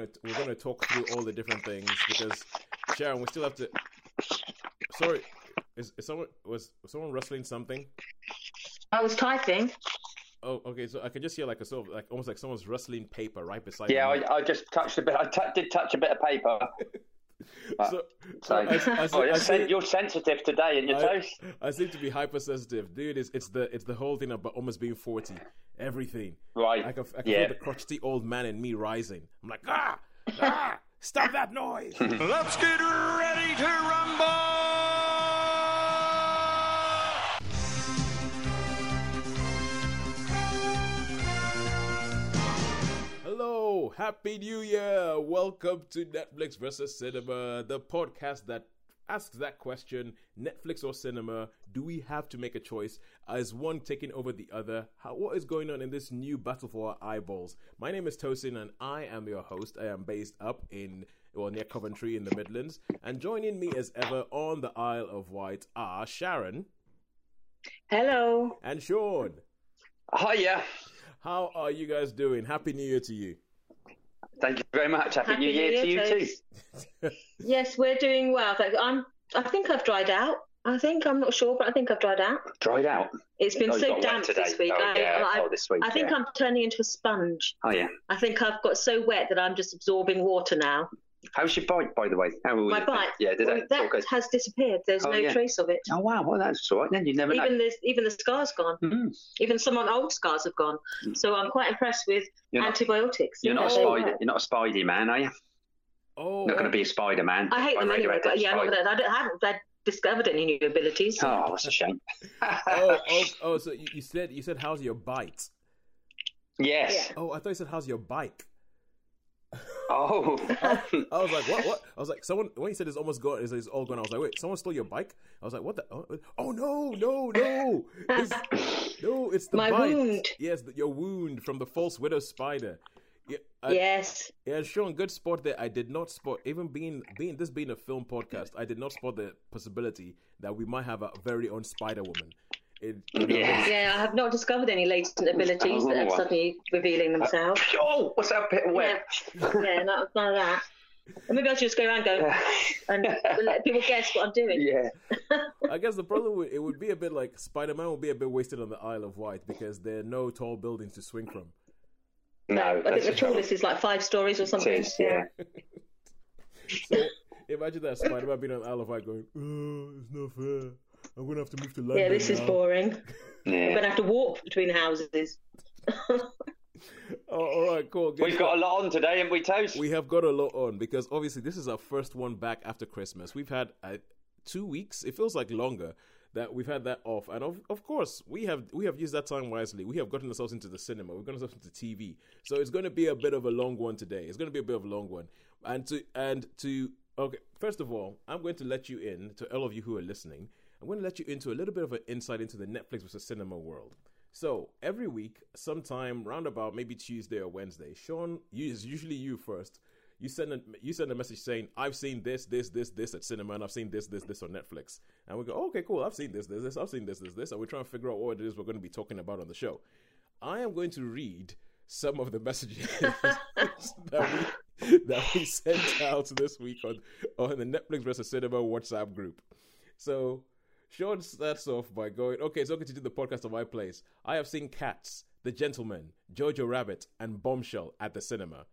gonna we're gonna talk through all the different things because Sharon, we still have to. Sorry, is, is someone was, was someone rustling something? I was typing. Oh, okay. So I can just hear like a sort of like almost like someone's rustling paper right beside. Me. Yeah, me. I, I just touched a bit. I t- did touch a bit of paper. so, So, I- I- oh, you're, sen- you're sensitive today in your I, toast. I seem to be hypersensitive, dude. It's it's the it's the whole thing about almost being forty. Everything. Right. I can, I can Yeah. feel the crotchety old man in me rising. I'm like, ah, ah, stop that noise. Let's get ready to rumble! Hello, happy new year. Welcome to Netflix versus cinema, the podcast that asks that question, Netflix or cinema, do we have to make a choice? Is one taking over the other? How, what is going on in this new battle for our eyeballs? My name is Tosin and I am your host. I am based up in well near Coventry in the Midlands, and joining me as ever on the Isle of Wight are Sharon Hello. and Sean. Hiya. How are you guys doing? Happy New Year to you. Thank you very much. Happy, Happy New Year, New to you Year, too. Yes, we're doing well. I'm. I think I've dried out. I think I'm not sure, but I think I've dried out. Dried out. It's been Oh, so damp this week. Oh, I, yeah. I, Oh, this week, I think yeah. I'm turning into a sponge. Oh yeah. I think I've got so wet that I'm just absorbing water now. How's your bite, by the way? How was My it? bite. Yeah, did well, it? that All good. has disappeared. There's Oh, no yeah. trace of it. Oh wow. Well, that's all right. Then you never know. Even the even the scars gone. Mm. Even some on old scars have gone. So I'm quite impressed with You're not, antibiotics. you're not a spider. You're not a Spidey man, are you? Oh, Not going to be a Spider Man. I hate them anyway, but yeah, I'm I, don't, I haven't I've discovered any new abilities. Oh, that's a shame. oh, oh, oh, so you, you said you said how's your bite? yes. Oh, I thought you said how's your bike. Oh. I was like, what? What? I was like, someone when he said it's almost gone, it's, it's all gone. I was like, wait, someone stole your bike? I was like, what the? Oh, oh no, no, no! It's, no, it's the My bite. wound. Yes, the, your wound from the false widow spider. Yeah, I, yes. yeah, Sean, good spot there. I did not spot even being being this being a film podcast. I did not spot the possibility that we might have a very own Spider Woman. It, you Yeah. Yeah, I have not discovered any latent abilities that are suddenly revealing themselves. oh, what's that bit of Yeah, wet? yeah, not none of that. Or maybe I should just go around going and let people guess what I'm doing. Yeah. I guess the problem would, it would be a bit like Spider Man would be a bit wasted on the Isle of Wight because there are no tall buildings to swing from. No, I think the the tallest is like five stories or something. is, yeah. So imagine that Spider Man being on the Isle of Wight going, oh, it's not fair. I'm gonna have to move to London. Yeah, this is now." boring. I'm going to have to walk between houses. Oh, all right, cool. Guess We've got a lot on today, haven't we, Toast? we have got a lot on because obviously this is our first one back after Christmas. We've had uh, two weeks. It feels like longer that we've had that off, and of, of course we have we have used that time wisely. We have gotten ourselves into the cinema. We've gotten ourselves into TV. So it's going to be a bit of a long one today. It's going to be a bit of a long one, and to and to okay. First of all, I'm going to let you in to all of you who are listening. I'm going to let you into a little bit of an insight into the Netflix versus cinema world. So every week, sometime roundabout maybe Tuesday or Wednesday, Sean, is usually you first. You send a you send a message saying, "I've seen this, this, this, this at cinema, and I've seen this, this, this on Netflix." And we go, oh, "Okay, cool. I've seen this, this, this. I've seen this, this, this." And we're trying to figure out what it is we're going to be talking about on the show. I am going to read some of the messages that we that we sent out this week on on the Netflix versus Cinema WhatsApp group. So Sean starts off by going, okay, so going to do the podcast of my place. I have seen Cats, The Gentlemen, Jojo Rabbit, and Bombshell at the cinema.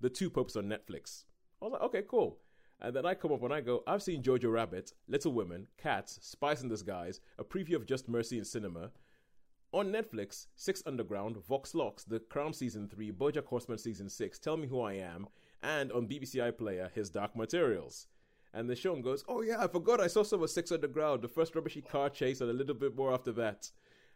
The two popes on Netflix. I was like, okay, cool. And then I come up and I go, I've seen Jojo Rabbit, Little Women, Cats, Spies in Disguise, a preview of Just Mercy in cinema. On Netflix, Six Underground, Vox Lux, The Crown Season 3, Bojack Horseman Season 6, Tell Me Who I Am, and on BBC iPlayer, His Dark Materials. And the Sean goes, Oh yeah, I forgot I saw some of Six Underground, the first rubbishy car chase, and a little bit more after that.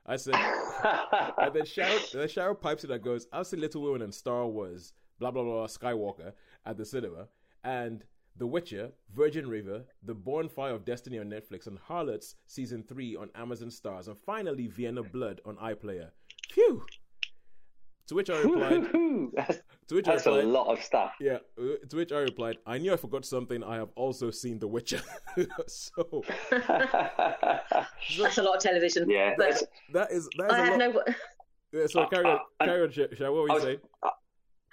I said, and then Sharon, then Sharon pipes in and goes, I've seen Little Women and Star Wars, blah blah blah, Skywalker at the cinema, and The Witcher, Virgin River, The Bonfire of Destiny on Netflix, and Harlots season three on Amazon Starz, and finally Vienna Blood on iPlayer. Phew. To which I replied, that's to which I that's a lot of stuff. yeah. To which I replied, I knew I forgot something. I have also seen The Witcher. so That's a lot of television. Yeah, But that's- that is that is I a have lot. no. Yeah, so Uh, carry on, uh, carry on, Sha- Sha, What were I you was- saying?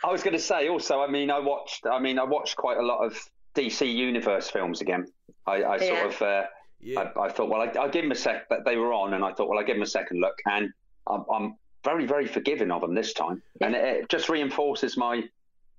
I was going to say also. I mean, I watched. I mean, I watched quite a lot of DC Universe films again. I, I sort Yeah. of. Uh, Yeah. I, I thought, well, I, I'll give them a sec. But they were on, and I thought, well, I'll give them a second look, and I'm, I'm very, very forgiving of them this time, and it, it just reinforces my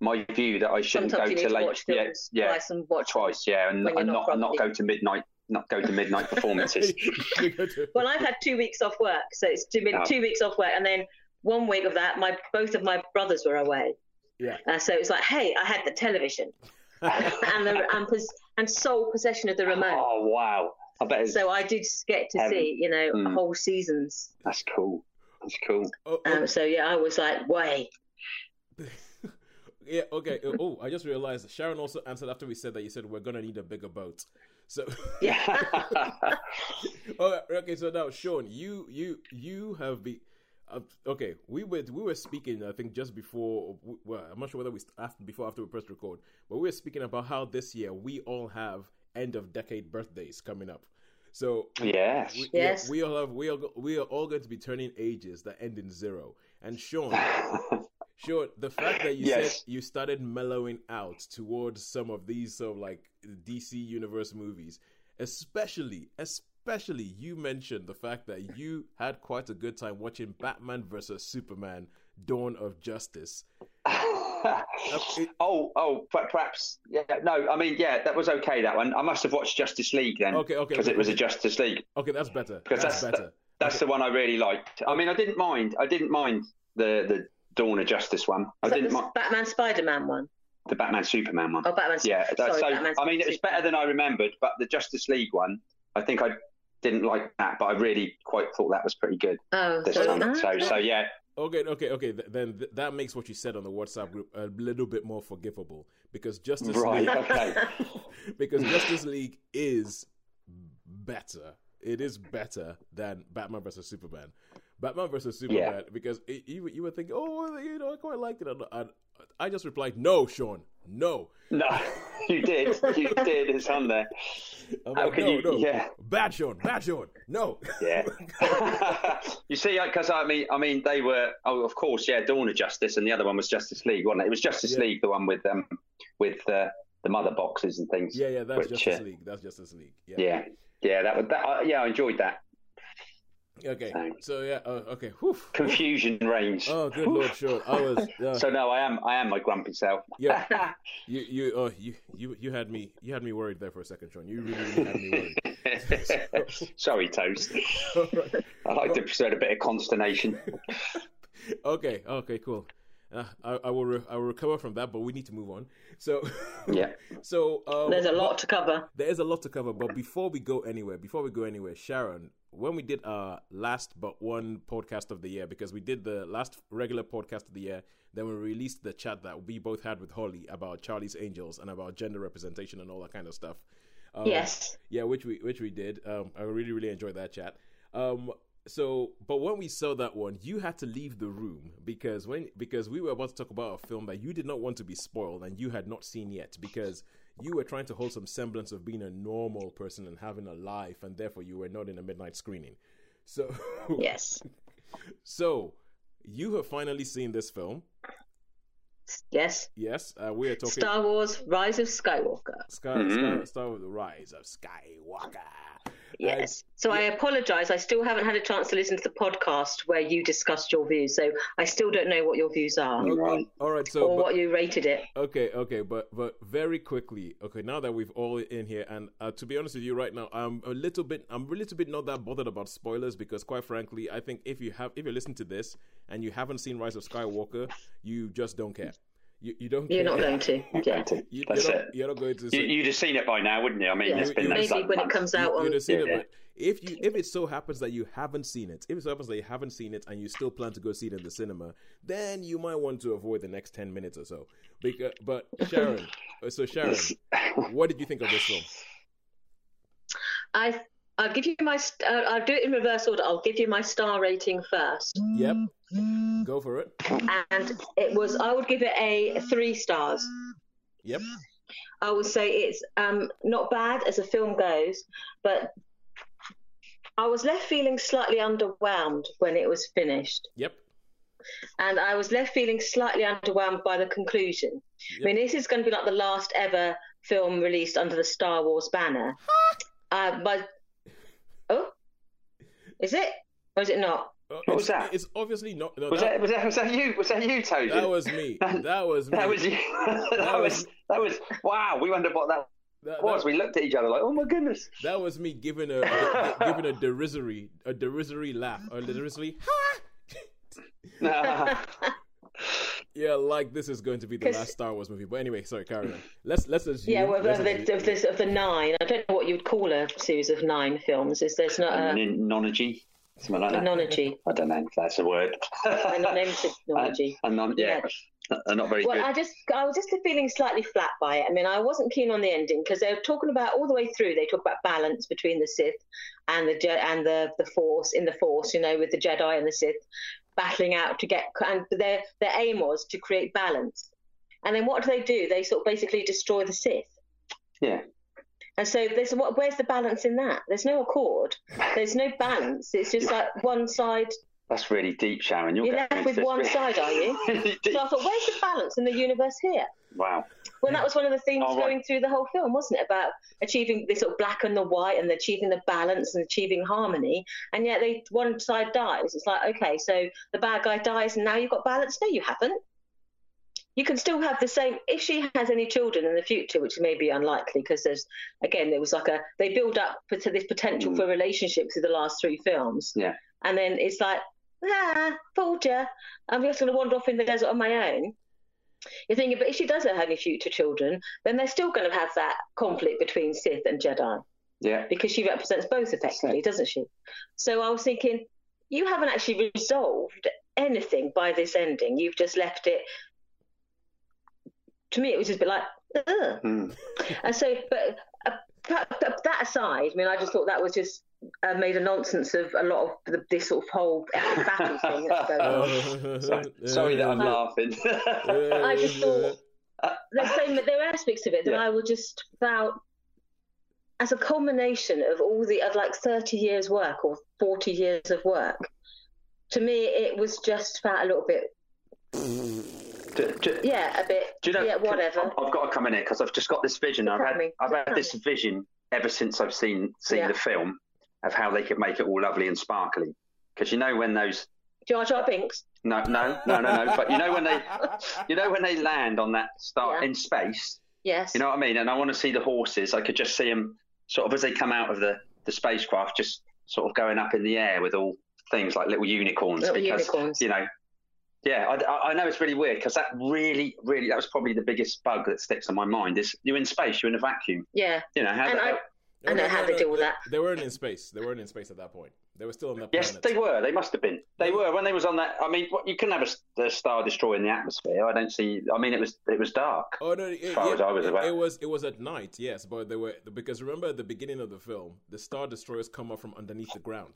my view that I shouldn't Sometimes go to to late. watch yeah, yeah, twice and watch twice, yeah, and, and not not and not go to midnight, not go to midnight performances. You go to- Well, I've had two weeks off work, so it's two, been Oh. two weeks off work, and then one week of that, my both of my brothers were away. Yeah. Uh, so it's like, hey, I had the television and the and, pos- and sole possession of the remote. oh wow! I bet it's, So I did get to Heaven. see, you know, Mm. whole seasons. that's cool. That's cool. Oh, oh, Um, so yeah, I was like, way. yeah, okay. Uh, Oh, I just realized Sharon also answered after we said that you said we're gonna need a bigger boat. So Yeah. oh, okay. So now, Sean, you you you have been uh, okay. We were we were speaking. I think just before. Well, I'm not sure whether we after before after we pressed record, but we were speaking about how this year we all have end of decade birthdays coming up. So yes. we, Yes. yeah, we all have we are we are all going to be turning ages that end in zero. And Sean, Sean, the fact that you Yes. said you started mellowing out towards some of these sort of like DC universe movies, especially especially you mentioned the fact that you had quite a good time watching Batman versus Superman: Dawn of Justice. it- oh, oh, but perhaps, yeah, no, I mean, yeah, that was okay. That one, I must have watched Justice League then, Okay, okay, because okay, it was a. Justice League. Okay, that's better. Because That's, that's- better. That's the one I really liked. I mean, I didn't mind. I didn't mind the the Dawn of Justice one. I didn't mind Batman Spider Man one? the Batman Superman one. Oh, Batman. yeah, that, sorry, so Batman I mean, it was better than I remembered. But the Justice League one, I think I didn't like that, but I really quite thought that was pretty good Oh, this so, time. So, so yeah, Okay, okay, okay. th- Then th- that makes what you said on the WhatsApp group a little bit more forgivable because Justice right, League okay. because Justice League is better. It is better than Batman versus Superman. Batman versus Superman because it, you you were thinking, oh, you know, I quite liked it. And I, I just replied, no, Sean, no. No, you did. You did. It's on there. I'm How like, can no, you- no, yeah. bad Sean, bad Sean, no. Yeah. you see, because I mean, I mean, they were. Oh, of course, yeah. Dawn of Justice, and the other one was Justice League, wasn't it? It was Justice Yeah. League, the one with um, with uh, the mother boxes and things. yeah, yeah, that's Which, Justice uh, League. That's Justice League. Yeah. Yeah, yeah. That was that. Uh, yeah, I enjoyed that. Okay. Thanks. So yeah. Uh, okay. Whew. Confusion reigns. Oh, good lord, Sean. I was. Uh, So no, I am. I am my grumpy self. Yeah. You you uh you you you had me you had me worried there for a second, Sean. You really, really had me worried. Sorry, toast. Right. I like to present a bit of consternation. Okay, okay, cool. Uh, I, I will re- I will recover from that, but we need to move on. So Yeah. so um, There's a lot to cover. There is a lot to cover, but before we go anywhere, before we go anywhere, Sharon, when we did our last but one podcast of the year, because we did the last regular podcast of the year, then we released the chat that we both had with Holly about Charlie's Angels and about gender representation and all that kind of stuff. Um, yes. yeah, which we which we did. Um, I really really enjoyed that chat. Um, so, but when we saw that one, you had to leave the room because when because we were about to talk about a film that you did not want to be spoiled and you had not seen yet because you were trying to hold some semblance of being a normal person and having a life, and therefore you were not in a midnight screening. So, Yes. so you have finally seen this film. Yes. Yes, uh, we are talking Star Wars: Rise of Skywalker. Star, Mhm. Star, Star Wars: The Rise of Skywalker. Yes. So I apologise. I still haven't had a chance to listen to the podcast where you discussed your views. So I still don't know what your views are Okay, Right. All right, so or but- what you rated it. Okay, okay, but but very quickly, okay. Now that we've all in here, and uh, to be honest with you, right now, I'm a little bit, I'm a little bit not that bothered about spoilers because, quite frankly, I think if you have, if you listen to this and you haven't seen Rise of Skywalker, you just don't care. You you don't. You're care. not going to. Yeah. You, That's you're, not, it. you're not going to. You, say- you'd have seen it by now, wouldn't you? I mean, Yeah. it's been You- that Maybe like when it comes out you, on. you'd have seen Yeah. it, but if you if it so happens that you haven't seen it, if it so happens that you haven't seen it and you still plan to go see it in the cinema, then you might want to avoid the next ten minutes or so. Because, but Sharon, uh, so Sharon, what did you think of this film? I I'll give you my. Uh, I'll do it in reverse order. I'll give you my star rating first, Yep, go for it. and it was. I would give it a three stars. Yep. I would say it's um, not bad as a film goes, but I was left feeling slightly underwhelmed when it was finished. Yep. and I was left feeling slightly underwhelmed by the conclusion. I mean, this is going to be like the last ever film released under the Star Wars banner. uh, but oh, is it or is it not? Uh, What was it's- that? It's obviously not. No, Was that, that, was that was that you? Was that you, Toby? that was me. That was me. That was you. that was- was that was wow. We wondered what that That- was. that- We looked at each other like, oh my goodness. That was me giving a, a- giving a derisory a derisory laugh a derisory. Yeah, like this is going to be the last Star Wars movie. But anyway, sorry, carry on. Let's let's assume. Yeah, well, let's of assume- the, of, the, of the nine, I don't know what you'd call a series of nine films. Is there's not a, Nonology, something like that. I don't know if that's a word. a non-emphasis nonology? A non, yeah, not very Well, good. I just I was just feeling slightly flat by it. I mean, I wasn't keen on the ending because they were talking about all the way through. They talk about balance between the Sith and the and the the Force in the Force. You know, with the Jedi and the Sith battling out to get and their their aim was to create balance. And then what do they do? They sort of basically destroy the Sith. Yeah. And so there's what? Where's the balance in that? There's no accord. There's no balance. It's just like one side. That's really deep, Sharon. You're, You're left with one really- side, are you? So I thought, where's the balance in the universe here? Wow. Well, that was one of the themes Oh, right. going through the whole film, wasn't it? About achieving this sort of black and the white and achieving the balance and achieving harmony. And yet they one side dies. It's like, okay, so the bad guy dies and now you've got balance. No, you haven't. You can still have the same. If she has any children in the future, which may be unlikely, because there's again there was like a they build up to this potential Mm. for relationships through the last three films. Yeah. And then it's like, ah, fooled you. I'm just going to wander off in the desert on my own. You're thinking, but if she doesn't have any future children, then they're still going to have that conflict between Sith and Jedi Yeah. because she represents both effectively, doesn't she? So I was thinking, you haven't actually resolved anything by this ending. You've just left it. To me, it was just a bit like, Ugh. Hmm. and so, but uh, that, that- that aside, I mean, I just thought that was just uh, made a nonsense of a lot of the, this sort of whole battle thing that's going on. Sorry, sorry that I'm laughing. I just thought there's so there are aspects of it that Yeah. I would just about as a culmination of all the of like 30 years work or 40 years of work. To me, it was just about a little bit, do, do- yeah, a bit, do you know? yeah, whatever. I've, I've got to come in here because I've just got this vision. I've had I've had this vision ever since I've seen seen Yeah. the film of how they could make it all lovely and sparkly. Because you know when those Jar Jar Binks. no no no no no, but you know when they you know when they land on that start Yeah. in space. Yes. You know what I mean? And I want to see the horses. I could just see them sort of as they come out of the, the spacecraft, just sort of going up in the air with all things like little unicorns. Little because, unicorns. You know, yeah, I, I- I know it's really weird because that really, really, that was probably the biggest bug that sticks in my mind is you're in space, you're in a vacuum. yeah. You know, how And the I, hell? I know how they deal with that. They weren't in space. They weren't in space at that point. They were still on that Yes, planet. they were. They must have been. They were when they was on that. I mean, what, you couldn't have a star destroyer in the atmosphere. I don't see. I mean, it was it was dark. Oh no! It, far yeah, as I was aware. it was it was at night, yes, but they were because remember at the beginning of the film, the star destroyers come up from underneath the ground.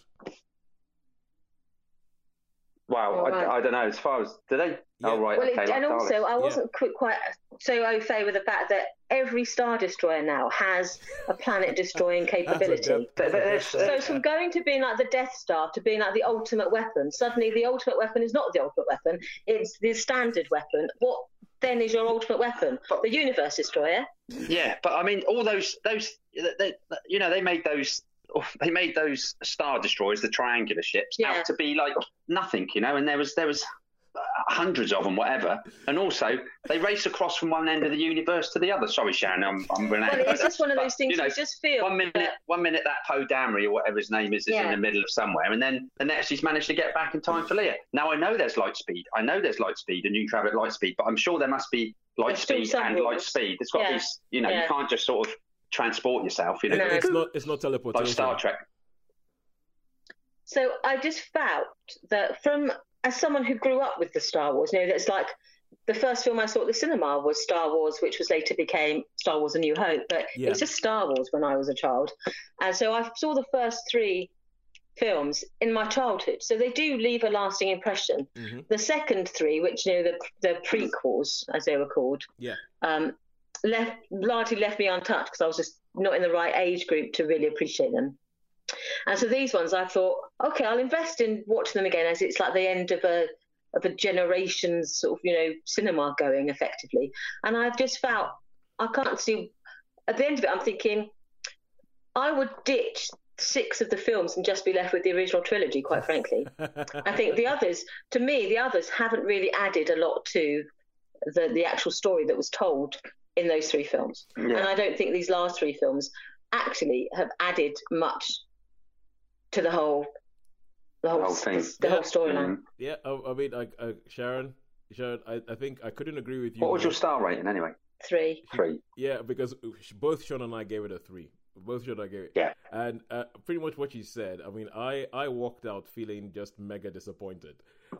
Wow, Oh, right. I, I don't know. As far as do they? Oh, yeah. Oh right, Well, okay. it, like and also, I wasn't quite, quite so au fait with the fact that every Star Destroyer now has a planet destroying capability. depth- that's a So from going to being like the Death Star to being like the ultimate weapon, suddenly the ultimate weapon is not the ultimate weapon; it's the standard weapon. What then is your ultimate weapon? The Universe Destroyer. Yeah, but I mean, all those those they, they- you know they made those they made those star destroyers, the triangular ships, Yeah. out to be like nothing, you know. And there was there was uh, hundreds of them, whatever. And also they race across from one end of the universe to the other. Sorry, Sharon, I'm I'm Well, it's just one of those things You know, you just feel. one minute, that- one minute that Poe Dameron or whatever his name is is in the middle of somewhere, and then the next he's managed to get back in time for Leia. Now I know there's light speed. I know there's light speed, and you can travel at light speed, but I'm sure there must be light There's speed and light speed. It's got Yeah. be, you know, Yeah. you can't just sort of transport yourself. You know, No. It's not it's not like teleportation. Star Trek. So I just felt that from as someone who grew up with the Star Wars, you know, that's like the first film I saw at the cinema was Star Wars, which was later became Star Wars: A New Hope, but Yeah. it was just Star Wars when I was a child, and so I saw the first three films in my childhood, so they do leave a lasting impression. Mhm. The second three, which you know the the prequels as they were called, Yeah. um, left largely left me untouched because I was just not in the right age group to really appreciate them. And so these ones, I thought, okay, I'll invest in watching them again as it's like the end of a of a generation's sort of you know cinema going effectively. And I've just felt I can't see at the end of it. I'm thinking I would ditch six of the films and just be left with the original trilogy. Quite frankly, I think the others, to me, the others haven't really added a lot to the the actual story that was told in those three films. Yeah. And I don't think these last three films actually have added much to the whole the whole, whole thing. the, whole storyline. Mm. Yeah, I, I mean, I, I, Sharon, Sharon, I, I think I couldn't agree with you. What was your more. star rating anyway? Three. Three. Yeah, because both Sean and I gave it a three. Both Sean and I gave it. Yeah. And uh, pretty much what you said. I mean, I I walked out feeling just mega disappointed.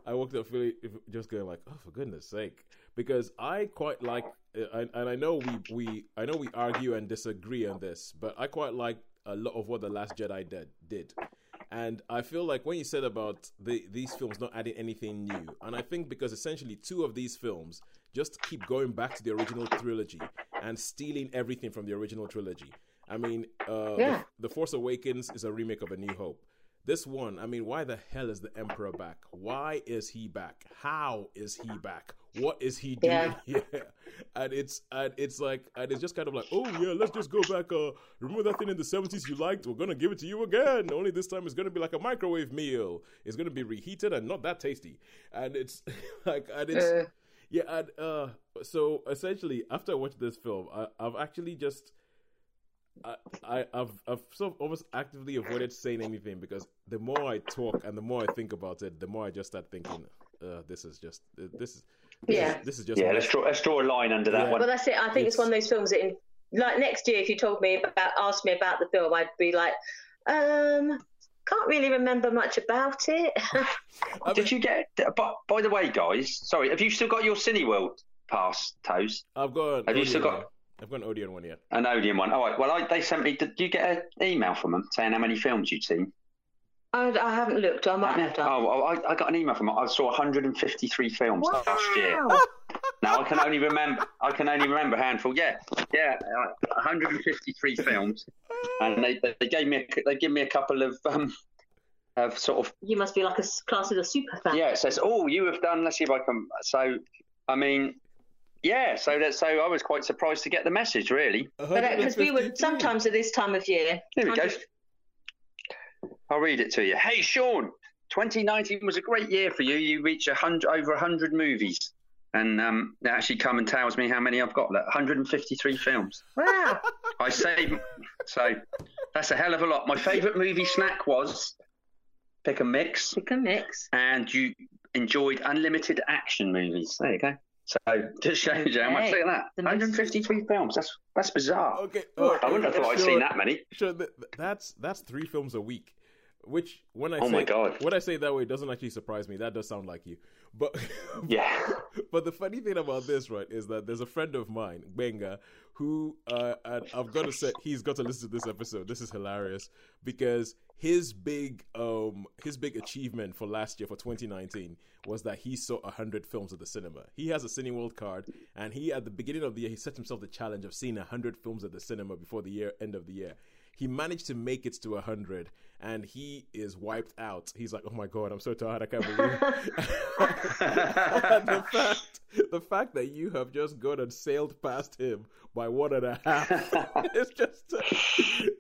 I walked up feeling just going like, oh, for goodness sake, because I quite like, uh, and, and I know we we I know we argue and disagree on this, but I quite like a lot of what the Last Jedi did did. And I feel like when you said about the, these films not adding anything new, and I think because essentially two of these films just keep going back to the original trilogy and stealing everything from the original trilogy. I mean, uh, Yeah. the, the Force Awakens is a remake of A New Hope. This one, I mean, why the hell is the Emperor back? Why is he back? How is he back? What is he doing Yeah. here? And it's and it's like and it's just kind of like, oh yeah, let's just go back. Uh, remember that thing in the seventies you liked? We're gonna give it to you again. Only this time it's gonna be like a microwave meal. It's gonna be reheated and not that tasty. And it's like and it's Uh, yeah, and uh, so essentially, after I watched this film, I, I've actually just, I, I, I've, I've sort of almost actively avoided saying anything because the more I talk and the more I think about it, the more I just start thinking, uh, this is just, this is, this Yeah. is, this is just, Yeah, let's draw, let's draw a line under that Yeah. one. Well, that's it. I think it's, It's- one of those films that, in, like next year, if you told me about, asked me about the film, I'd be like, um, can't really remember much about it. I Did mean, you get? By, by the way, guys, sorry, have you still got your Cineworld pass, Toes? I've got, Have you still got- one. I've got an Odeon one, yeah. An Odeon one. All right. Well, I, they sent me. Did you get an email from them saying how many films you'd seen? I, I haven't looked. I might have done. Oh, I, I got an email from them. I saw 153 films wow. last year. Now I can only remember. I can only remember a handful. Yeah, yeah, uh, 153 films, and they, they gave me a, they give me a couple of um of sort of You must be like a class of a super fan. yeah. It says, oh, you have done. Let's see if I can. So, I mean, yeah. So that so I was quite surprised to get the message. Really. Because we would sometimes at this time of year. Here we go. I'll read it to you. Hey, Sean, 2019 was a great year for you. You reached a hundred, over 100 movies. And um, it actually come and tells me how many I've got. Look, 153 films. Wow. I say, so that's a hell of a lot. My favourite movie snack was pick a mix, Pick a mix. and you enjoyed unlimited action movies. There you go. So just shows you how much. Okay. Look at that. The most- 153 films. That's that's bizarre. Okay. I wouldn't have thought I'd seen that many. Sure, th- th- that's that's three films a week. Which when I Oh say my God. when I say it that way, it doesn't actually surprise me. That does sound like you, but Yeah. but the funny thing about this, right, is that there's a friend of mine, Benga, who uh, and I've got to say he's got to listen to this episode. This is hilarious because his big um his big achievement for last year for 2019 was that he saw 100 films at the cinema. He has a Cineworld card and he at the beginning of the year he set himself the challenge of seeing 100 films at the cinema before the year end of the year. He managed to make it to 100 and he is wiped out. He's like, "Oh my god, I'm so tired. I can't believe." The fact the fact that you have just gone and sailed past him by one and a half it's just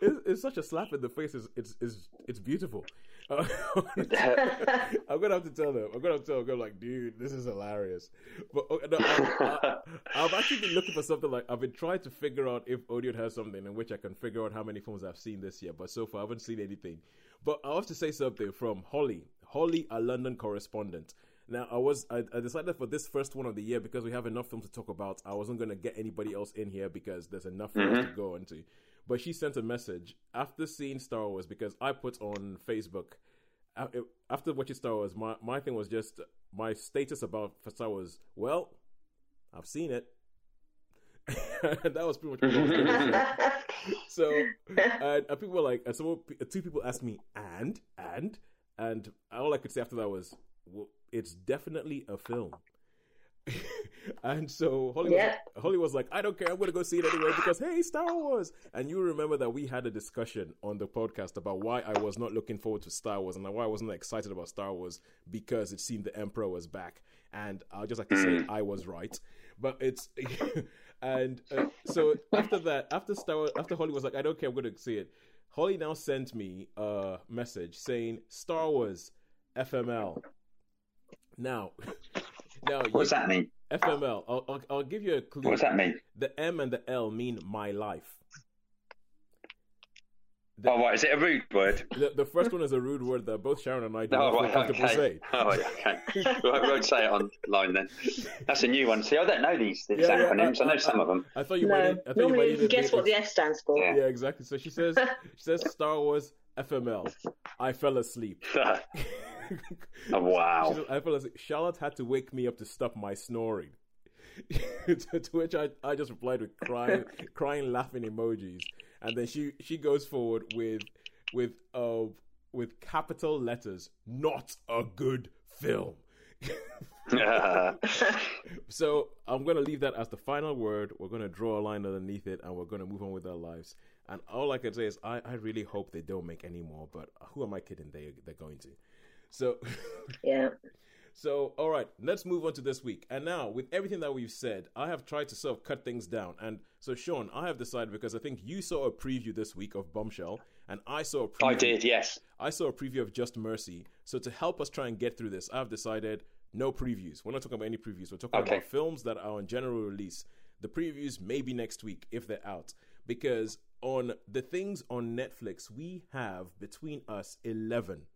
it's, it's such a slap in the face it's it's it's, it's beautiful i'm gonna have to tell them. I'm gonna have to tell them. Like dude this is hilarious. But uh, no, I, i've actually been looking for something like i've been trying to figure out if Odeon has something in which i can figure out how many films i've seen this year but so far i haven't seen anything. But i have to say something from holly holly a london correspondent. Now I was I, I decided for this first one of the year because we have enough films to talk about. I wasn't gonna get anybody else in here because there's enough us to go into. But she sent a message after seeing Star Wars because I put on Facebook after watching Star Wars. My my thing was just my status about Star Wars. Well, I've seen it. that was pretty much. So and, and people were like, and two people asked me, and and and all I could say after that was, well, it's definitely a film. and so Holly, Yeah. was, Holly was like, I don't care, I'm gonna go see it anyway because hey, Star Wars. And you remember that we had a discussion on the podcast about why I was not looking forward to Star Wars and why I wasn't excited about Star Wars because it seemed the Emperor was back. And I'll just like to say I was right. But it's and uh, so after that, after Star Wars, after Holly was like, I don't care, I'm gonna see it. Holly now sent me a message saying Star Wars FML. Now, now What does that mean? FML. I'll, I'll, I'll give you a clue. What does that mean? The M and the L mean my life. The, Oh, right. Is it a rude word? the, the first one is a rude word that both Sharon and I do Oh, not feel right. comfortable Okay. saying. Oh, right, okay. Right, won't say it online then. That's a new one. See, I don't know these, these Yeah, yeah, acronyms. I, I- know I- some of them. I thought you might. No, Need, I thought you might normally you can guess what the F stands for. Yeah. Yeah, exactly. So she says, she says Star Wars FML. I fell asleep. oh, She wow. said, I fell asleep. Charlotte had to wake me up to stop my snoring. to, to which I, I just replied with crying, crying, laughing emojis, and then she she goes forward with with uh with capital letters, not a good film. so I'm gonna leave that as the final word. We're gonna draw a line underneath it, and we're gonna move on with our lives. And all I can say is, I, I really hope they don't make any more. But who am I kidding? They they're going to. So. Yeah. So, all right, let's move on to this week. And now, with everything that we've said, I have tried to sort of cut things down. And so, Sean, I have decided because I think you saw a preview this week of Bombshell, and I saw a preview. I did, yes. I saw a preview of Just Mercy. So, to help us try and get through this, I've decided no previews. We're not talking about any previews. We're talking Okay. about films that are on general release. The previews may be next week if they're out. Because on the things on Netflix, we have between us 11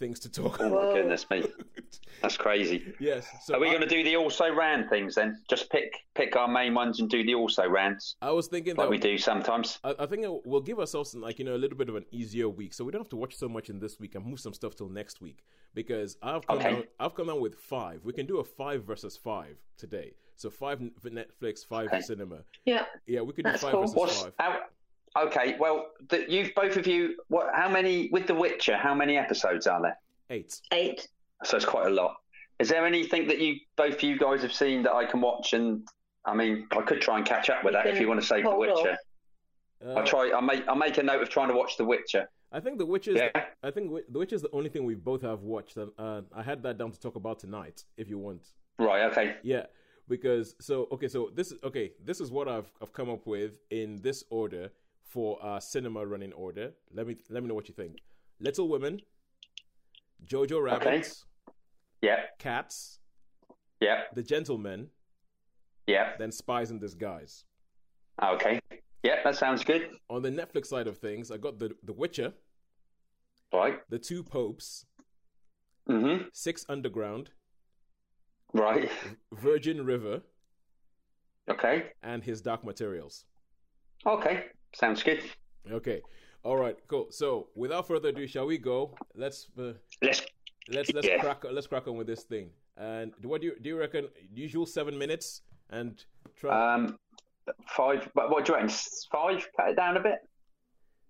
things to talk Oh, about. my goodness me. That's crazy. Yes. So Are we I- going to do the also ran things then? Just pick pick our main ones and do the also rans I was thinking like that we do sometimes. I, I think we'll give ourselves like you know a little bit of an easier week, so we don't have to watch so much in this week and move some stuff till next week. Because I've come Okay. down, I've come down with five. We can do a five versus five today. So five for Netflix, five for cinema. Yeah. Yeah, we could do five cool. versus What's five. how, okay? Well, the, you've both of you. What? How many with The Witcher? How many episodes are there? Eight. Eight. So it's quite a lot. Is there anything that you both of you guys have seen that I can watch? And I mean, I could try and catch up with You that if you want to save The Witcher. Uh, I'll try. I'll make. I'll make a note of trying to watch The Witcher. I think the Witcher. is. Yeah. I think the witch is the only thing we both have watched, and uh, I had that down to talk about tonight. If you want. Right. Okay. Yeah, because so okay, so this is okay. This is what I've I've come up with in this order for our cinema running order. Let me let me know what you think. Little Women, Jojo Rabbit, Yeah. Cats, Yeah. The Gentlemen, Yeah. then Spies in Disguise. Okay. Yeah. That sounds good. On the Netflix side of things, I got the The Witcher, Right. The Two Popes, Mhm. Six Underground, Right. Virgin River, Okay. and His Dark Materials. Okay. Sounds good. Okay, all right, cool. So without further ado, shall we go? Let's. Uh, Let's. let's let's Yeah. crack let's crack on with this thing. And what do you do you reckon? Usual seven minutes and try. Um. Five. But what do you reckon? Five. Cut it down a bit.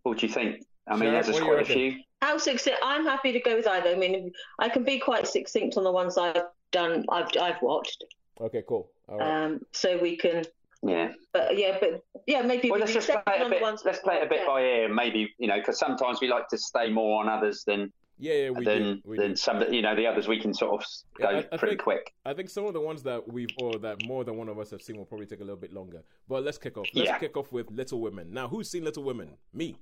What do you think? I mean, Sharon, there's what do you quite a reckon? few. How succinct? I'm happy to go with either. I mean, I can be quite succinct on the ones I've done. I've I've watched. okay, cool. All right. Um, so we can. Yeah. But yeah, but yeah, maybe Well, we let's just play it a bit. ones Let's play it a bit yeah. by ear, maybe you know, because sometimes we like to stay more on others than yeah, yeah, we than do. We than do. some. You know, the others we can sort of Yeah, go I- I pretty think- quick. I think some of the ones that we've or that more than one of us have seen will probably take a little bit longer. But let's kick off. Let's Yeah. kick off with Little Women. Now, who's seen Little Women? Me.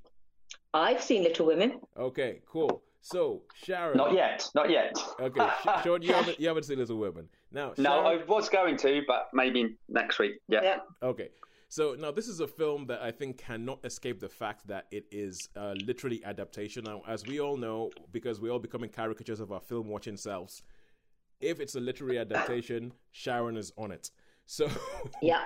I've seen Little Women. Okay, cool. So Sharon. Not yet. Not yet. Okay, Sh- Sean, you haven't you haven't seen Little Women. Now, No, I was going to, but maybe next week. Yeah. Yeah. Okay. So now this is a film that I think cannot escape the fact that it is uh, literally adaptation. Now, as we all know, because we're all becoming caricatures of our film watching selves, if it's a literary adaptation, Sharon is on it. So, Yeah.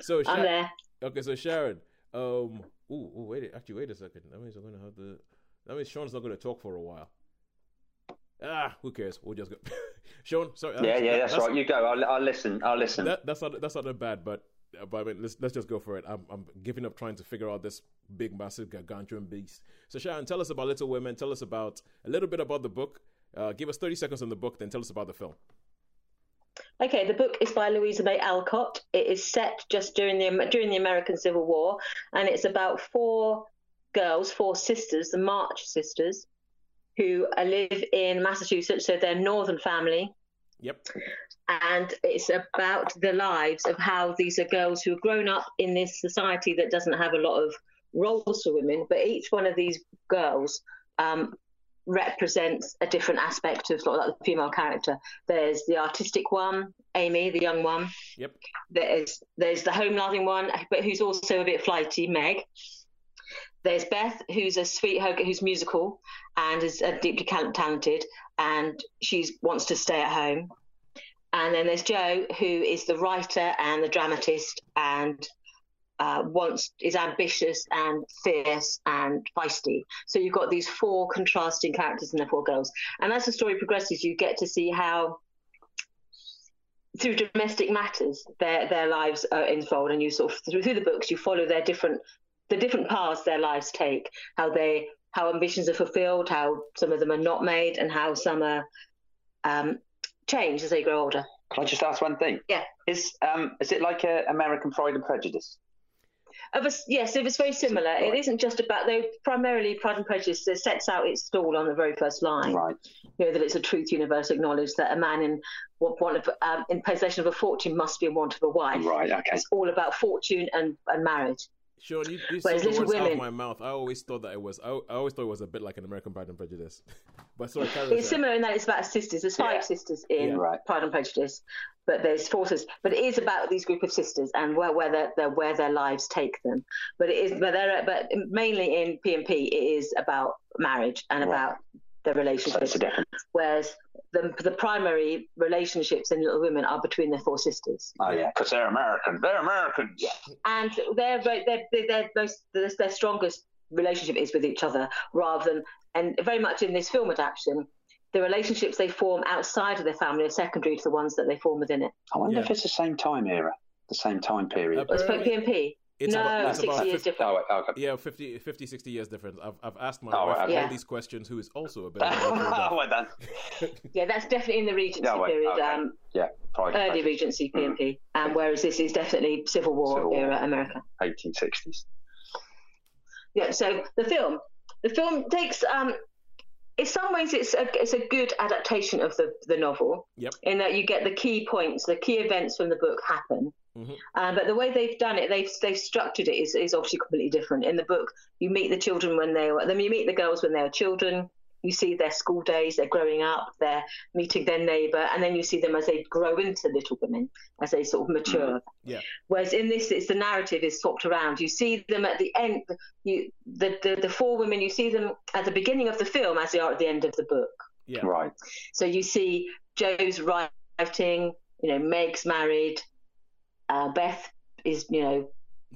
so I'm there. okay, so Sharon, um, ooh, ooh, wait, actually, wait a second. That means I'm gonna have to. That means Sean's not gonna talk for a while. Ah, who cares? We'll just go. Sean, sorry. Yeah, that- yeah, that's, that's right. You go. I'll, I'll listen. I'll listen. that, that's not that's not that bad, but uh, but I mean, let's let's just go for it. I'm I'm giving up trying to figure out this big, massive gargantuan beast. So Sharon, tell us about Little Women. Tell us about a little bit about the book. Uh, give us 30 seconds on the book, then tell us about the film. Okay, the book is by Louisa May Alcott. It is set just during the during the American Civil War, and it's about four girls, four sisters, the March sisters, who uh, live in Massachusetts. So they're northern family, Yep. and it's about the lives of how these are girls who have grown up in this society that doesn't have a lot of roles for women, but each one of these girls um, represents a different aspect of sort of like the female character. There's the artistic one, Amy, the young one. Yep. There's there's the home-loving one, but who's also a bit flighty, Meg. There's Beth, who's a sweetheart, who's musical and is uh, deeply talented, and she wants to stay at home. And then there's Jo, who is the writer and the dramatist, and uh, wants is ambitious and fierce and feisty. So you've got these four contrasting characters in the four girls, and as the story progresses, you get to see how through domestic matters their their lives are unfold, and you sort of through the books you follow their different the different paths their lives take, how they how ambitions are fulfilled, how some of them are not made, and how some are um, changed as they grow older. Can I just ask one thing? Yeah. Is um is it like a American Pride and Prejudice? Of a, yes, it was very similar. It isn't just about though. Primarily, Pride and Prejudice it sets out its stall on the very first line. Right. You know that it's a truth universal acknowledged that a man in what one of um, in possession of a fortune must be in want of a wife. Right. Okay. It's all about fortune and, and marriage. Sean, you, you said the words out of my mouth. I always thought that it was. I, I always thought it was a bit like an American Pride and Prejudice. but sorry, It's similar in that it's about sisters. There's five Yeah. sisters in Yeah. Right. Pride and Prejudice, but there's four sisters. But it is about these group of sisters and where where their, their where their lives take them. But it is but they're but mainly in P and P it is about marriage and Right. about their relationships. it's a different. Whereas the the primary relationships in Little Women are between their four sisters, Oh yeah, because they're American. They're Americans. and their their their, their most their, their strongest relationship is with each other rather than and very much in this film adaptation. The relationships they form outside of their family are secondary to the ones that they form within it. I wonder Yeah. if it's the same time era, the same time period. Uh, It's for PMP. It's no, about, it's six about years 50, different. oh, okay. Yeah, 50, 50, 60 years difference. I've, I've asked my Oh, wife. Yeah. all these questions, who is also a bit of a military buff. well done. Yeah, that's definitely in the Regency Yeah, wait, period, okay. um, Yeah, Pride and early Prejudice, Regency PMP, um, whereas this is definitely Civil War Civil War. era America. 1860s. Yeah, so the film, the film takes, um, in some ways, it's a it's a good adaptation of the the novel. Yep. In that you get the key points, the key events from the book happen. Mhm. Um, but the way they've done it, they've they've structured it is, is obviously completely different. In the book, you meet the children when they were, then you meet the girls when they were children. You see their school days, they're growing up, they're meeting their neighbour, and then you see them as they grow into little women, as they sort of mature. Yeah. Whereas in this, it's the narrative is swapped around. You see them at the end. You the, the the four women. You see them at the beginning of the film as they are at the end of the book. Yeah. Right. So you see Jo's writing. You know, Meg's married. Uh, Beth is you know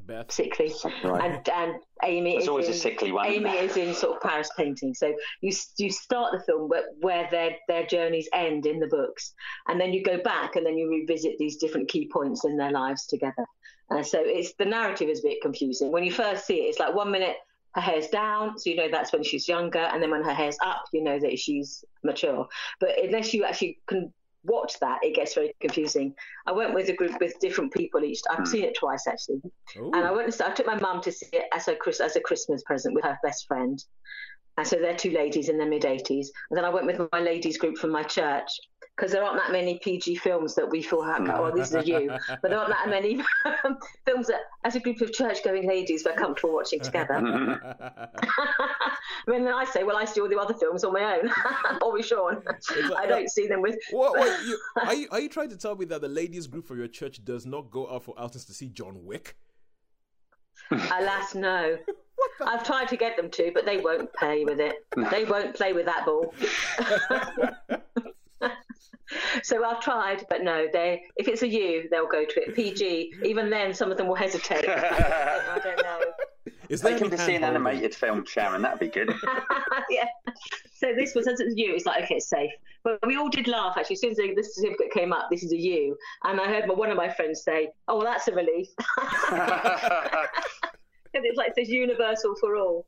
Beth. sickly, Right. and and Amy There's is always in, a sickly one. Amy is in sort of Paris painting. So you you start the film where, where their their journeys end in the books, and then you go back and then you revisit these different key points in their lives together. Uh, so it's the narrative is a bit confusing when you first see it. It's like one minute her hair's down, so you know that's when she's younger, and then when her hair's up, you know that she's mature. But unless you actually can watch that, it gets very confusing. I went with a group with different people each. I've Hmm. seen it twice actually. Ooh. And I went and I took my mum to see it as a Chris, as a Christmas present with her best friend. And so they're two ladies in their mid 80s. And then I went with my ladies group from my church because there aren't that many PG films that we feel like, No. well, this is you. But there aren't that many films that, as a group of church going ladies, we're comfortable watching together. I mean, then I say, well, I see all the other films on my own, or with Sean. I don't see them with. what, what, you, are, you, are you trying to tell me that the ladies group for your church does not go out for outings to see John Wick? Alas, no. I've tried to get them to, but they won't play with it. They won't play with that ball. So I've tried, but no. They, if it's a U, they'll go to it. PG, even then, some of them will hesitate. I don't know. Is there Take him any to see an animated film, Sharon. That'd be good. yeah. So this was as it's a U. It's like okay, it's safe. But we all did laugh actually. As soon as the- this certificate came up, this is a U, and I heard my, one of my friends say, "Oh, well, that's a relief." And it's like it says universal for all.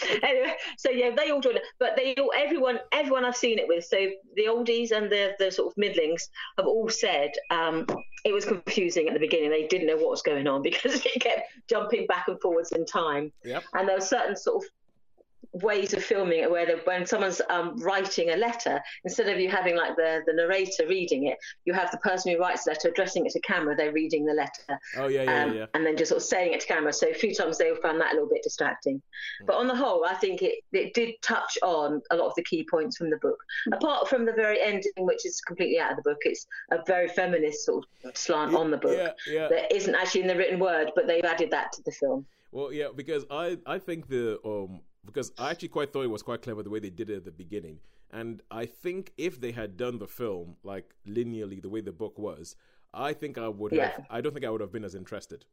anyway, so yeah, they all joined it, but they all, everyone, everyone I've seen it with, so the oldies and the the sort of middlings have all said um, it was confusing at the beginning. They didn't know what was going on because it kept jumping back and forwards in time, Yep. and there were certain sort of ways of filming it where the, when someone's um, writing a letter instead of you having like the, the narrator reading it you have the person who writes the letter addressing it to camera they're reading the letter Oh yeah, yeah, um, yeah. and then just sort of saying it to camera. So a few times they found that a little bit distracting. Hmm. But on the whole, I think it, it did touch on a lot of the key points from the book. Apart from the very ending, which is completely out of the book, it's a very feminist sort of slant on the book. Yeah, yeah. That isn't actually in the written word, but they've added that to the film. Well, yeah, because I I think the um because I actually quite thought it was quite clever the way they did it at the beginning, and I think if they had done the film like linearly the way the book was, I think I would have. Yeah. I don't think I would have been as interested.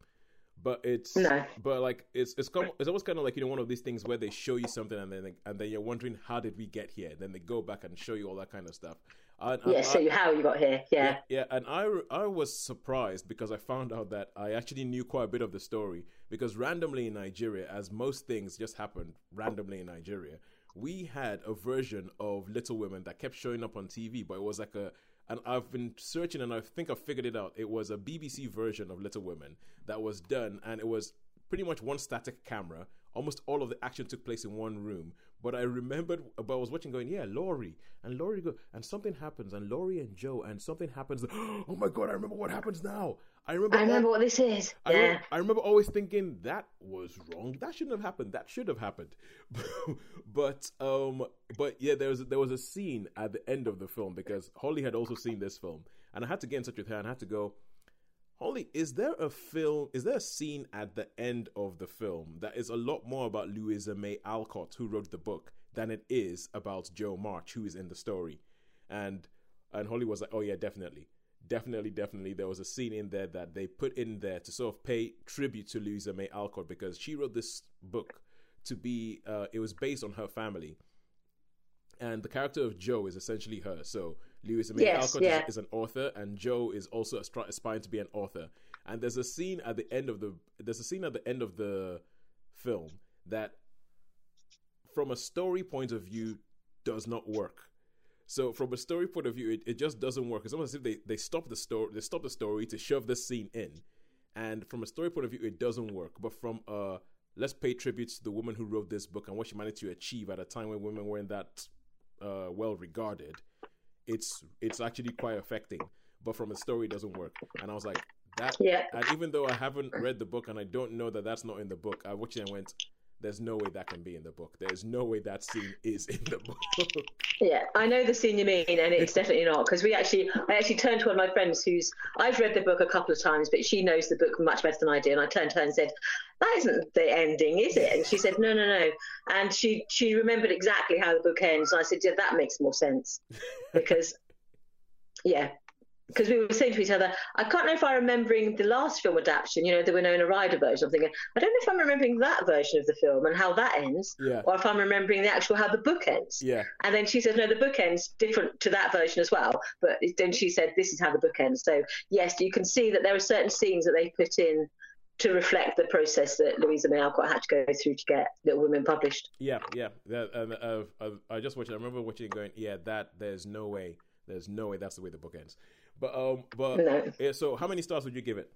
But it's No. but like it's it's it's almost kind of like you know one of these things where they show you something and then they, and then you're wondering how did we get here? Then they go back and show you all that kind of stuff. And, and Yeah, so you, how you got here. Yeah. yeah, yeah, and I I was surprised because I found out that I actually knew quite a bit of the story because randomly in Nigeria, as most things just happened randomly in Nigeria, we had a version of Little Women that kept showing up on TV, but it was like a and I've been searching and I think I figured it out. It was a BBC version of Little Women that was done and it was pretty much one static camera. Almost all of the action took place in one room. But I remembered, but I was watching going, yeah, Laurie. And Laurie go, and something happens, and Laurie and Jo, and something happens. Oh my God, I remember what happens now. I remember. I remember what this is. I, yeah. remember, I remember always thinking that was wrong. That shouldn't have happened. That should have happened. but um, but yeah, there was there was a scene at the end of the film because Holly had also seen this film, and I had to get in touch with her and I had to go. Holly, is there a film? Is there a scene at the end of the film that is a lot more about Louisa May Alcott, who wrote the book, than it is about Jo March, who is in the story? And and Holly was like, "Oh yeah, definitely, definitely, definitely." There was a scene in there that they put in there to sort of pay tribute to Louisa May Alcott because she wrote this book to be. Uh, it was based on her family, and the character of Jo is essentially her. So Louisa May Yes, Alcott yeah. is, is an author, and Jo is also aspiring to be an author. And there's a scene at the end of the there's a scene at the end of the film that, from a story point of view, does not work. So from a story point of view, it, it just doesn't work. It's almost as if they, they stop the story they stop the story to shove this scene in. And from a story point of view, it doesn't work. But from uh let's pay tribute to the woman who wrote this book and what she managed to achieve at a time when women weren't that uh, well regarded, it's it's actually quite affecting. But from a story, it doesn't work. And I was like, that. Yeah. And even though I haven't read the book and I don't know that that's not in the book, I watched it and went, "There's no way that can be in the book. There's no way that scene is in the book." Yeah, I know the scene you mean, and it's definitely not because we actually, I actually turned to one of my friends who's I've read the book a couple of times, but she knows the book much better than I do, and I turned to her and said, "That isn't the ending, is it?" And she said, "No, no, no," and she she remembered exactly how the book ends, and I said, "Yeah, that makes more sense," because yeah. Because we were saying to each other, I can't know if I'm remembering the last film adaptation, you know, the Winona Ryder version. I'm thinking, I don't know if I'm remembering that version of the film and how that ends, Yeah. or if I'm remembering the actual how the book ends. yeah. And then she says, no, the book ends different to that version as well. But then she said, this is how the book ends. So, yes, you can see that there are certain scenes that they put in to reflect the process that Louisa May Alcott had to go through to get Little Women published. Yeah, yeah. And uh, uh, I just watched it. I remember watching it going, yeah, that there's no way, there's no way that's the way the book ends. But um, but No. yeah. So how many stars would you give it?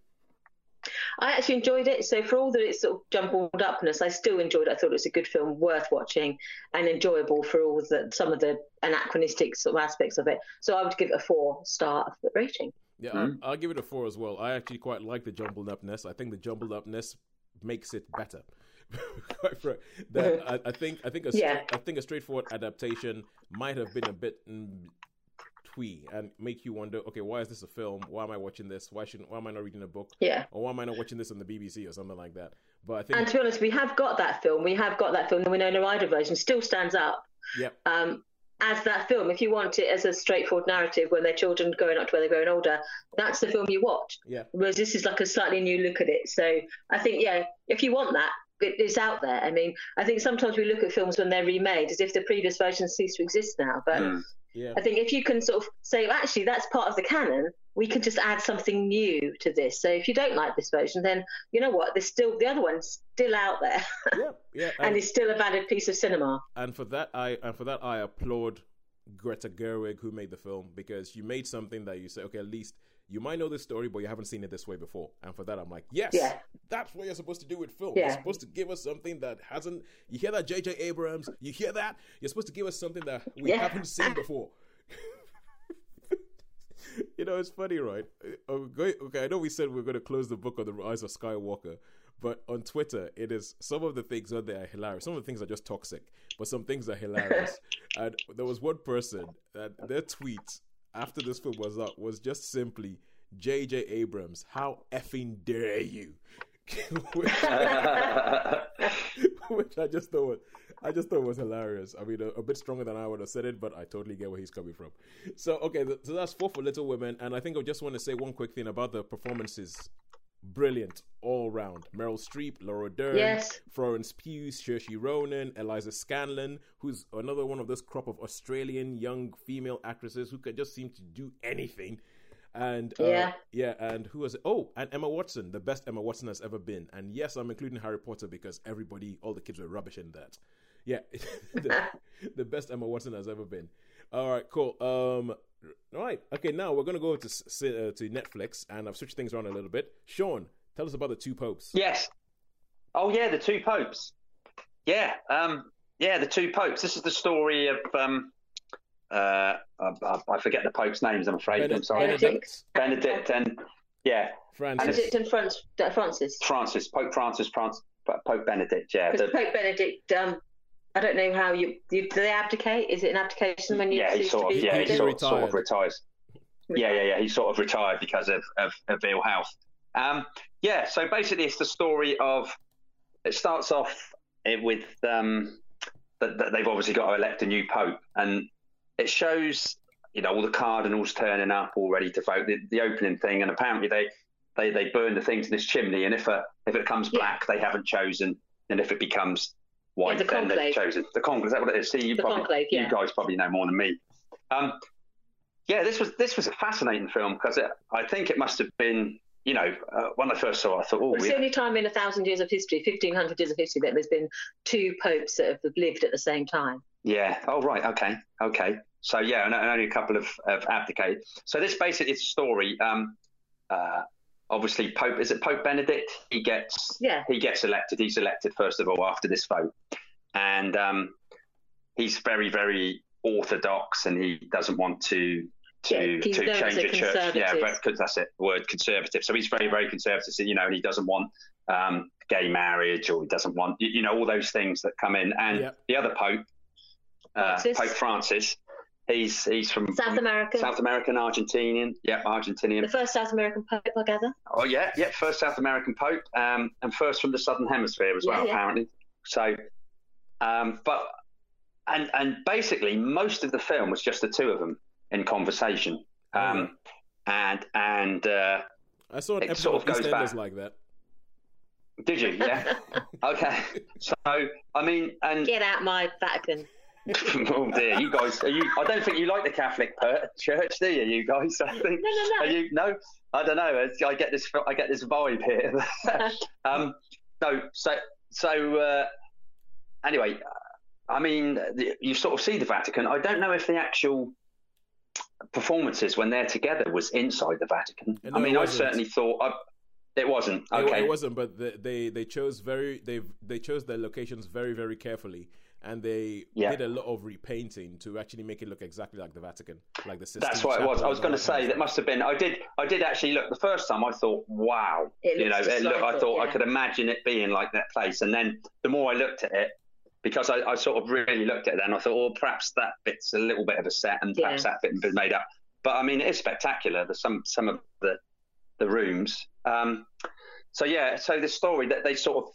I actually enjoyed it. So, for all that it's sort of jumbled upness, I still enjoyed it. I thought it was a good film, worth watching, and enjoyable for all the some of the anachronistic sort of aspects of it. So, I would give it a four star rating. Yeah, I'll, I'll give it a four as well. I actually quite like the jumbled upness. I think the jumbled upness makes it better. Quite frank. that I, I think I think a Yeah. straight, I think a straightforward adaptation might have been a bit mm, twee and make you wonder. Okay, why is this a film? Why am I watching this? Why shouldn't? Why am I not reading a book? Yeah. Or why am I not watching this on the BBC or something like that? But I think And to be honest, we have got that film. We have got that film. The Winona Ryder version still stands up yeah, um, as that film. If you want it as a straightforward narrative when their children growing up to where they're growing older, that's the film you watch. yeah, Whereas this is like a slightly new look at it. So I think, yeah, if you want that, it, it's out there. I mean, I think sometimes we look at films when they're remade as if the previous versions cease to exist now. But Mm. Yeah, I think if you can sort of say, well, actually, that's part of the canon, we can just add something new to this. So if you don't like this version, then you know what? There's still the other one's still out there, Yeah, yeah. and it's still a valid piece of cinema. and for that I and for that I applaud Greta Gerwig who made the film because you made something that you say, okay, at least you might know this story, but you haven't seen it this way before. And for that, I'm like, yes, Yeah. that's what you're supposed to do with film. You're supposed to give us something that hasn't. You hear that, J.J. Abrams? You hear that? You're supposed to give us something that we Yeah. haven't seen before. you know, it's funny, right? Uh, Okay, I know we said we are going to close the book on the rise of Skywalker, but on Twitter, it is some of the things on there are hilarious. Some of the things are just toxic, but some things are hilarious. and there was one person that their tweet after this film was up was just simply J.J. Abrams, how effing dare you? which, which I just thought was, I just thought was hilarious. I mean, a, a bit stronger than I would have said it, but I totally get where he's coming from. So, okay, th- so that's four for Little Women, and I think I just want to say one quick thing about the performances. Brilliant all round. Meryl Streep, Laura Dern, Yes. Florence Pugh, Saoirse Ronan, Eliza Scanlen, who's another one of this crop of Australian young female actresses who can just seem to do anything. And uh, Yeah. yeah, and who was it? Oh, and Emma Watson, the best Emma Watson has ever been. And yes, I'm including Harry Potter because everybody, all the kids were rubbish in that. Yeah, the, the best Emma Watson has ever been. All right, cool. Um, all right, okay. Now we're gonna go to s- s- uh, to Netflix, and I've switched things around a little bit. Sean, tell us about the two popes. Yes. Oh yeah, the two popes. Yeah, um, yeah, the two popes. This is the story of um, uh, I, I forget the popes' names. I'm afraid. I'm sorry. Benedict. Benedict and yeah, Francis. Benedict and Francis, uh, Francis. Francis, Pope Francis, Francis Pope Benedict. Yeah, the, Pope Benedict, um, I don't know how you, you do they abdicate? Is it an abdication when you yeah, he sort to of be yeah, he he sort, sort of retired. retires. Yeah, yeah, yeah. He sort of retired because of, of, of ill health. Um, yeah, so basically, it's the story of. It starts off with um, that, that they've obviously got to elect a new pope, and it shows you know all the cardinals turning up all ready to vote. The, the opening thing, and apparently they they they burn the things in this chimney, and if a, if it comes Yeah. black, they haven't chosen, and if it becomes white, the then they've chosen. The conclave, is that what it is? See, you The probably conclave, yeah. you guys probably know more than me. Um, yeah, this was this was a fascinating film because I think it must have been, you know, uh, when I first saw it, I thought, oh, Well, it's the only time in a thousand years of history, fifteen hundred years of history, that there's been two popes that have lived at the same time. yeah, oh right, okay, okay. So yeah, and, only a couple of, of abdicated. So this basically is a story. Um, uh, obviously, Pope is it Pope Benedict? He gets Yeah. he gets elected. He's elected first of all after this vote, and um, he's very very orthodox, and he doesn't want to to Yeah, to change a the church. Yeah, conservative. but, 'cause that's it. the Word conservative. So he's very very conservative. So, You know, and he doesn't want um, gay marriage, or he doesn't want you you know all those things that come in. And Yep. the other Pope, uh, Pope Francis, he's he's from South America. South American, Argentinian. Yeah, Argentinian. The first South American pope, I gather. Oh yeah, yeah, first South American Pope, um, and first from the Southern Hemisphere as well, Yeah, yeah. apparently. So, um, but and and basically most of the film was just the two of them in conversation, um, and and uh, I saw an It episode sort of of goes back. like that. did you? Yeah. okay. So I mean, and Get out my Vatican. oh dear, you guys, are you? I don't think you like the Catholic per- Church, do you? You guys, I think. No, no, Are no. you no? I don't know. It's- I get this. I get this vibe here. um, no. So so uh, anyway, I mean, the- you sort of see the Vatican. I don't know if the actual performances when they're together was inside the Vatican. No, I mean, I certainly thought I, it wasn't. It- Okay. It, wasn't, but the, they they chose very they they chose their locations very very carefully, and they Yeah. did a lot of repainting to actually make it look exactly like the Vatican, like the. Sistine That's what it was. I was going to say that must have been. I did. I did actually look the first time. I thought, wow. It you know, it looked, I it, thought I could imagine it being like that place. And then the more I looked at it, because I, I sort of really looked at it, then I thought, well, perhaps that bit's a little bit of a set, and perhaps Yeah. that bit has been made up. But I mean, it is spectacular. There's some some of the the rooms. Um, so yeah, so the story that they sort of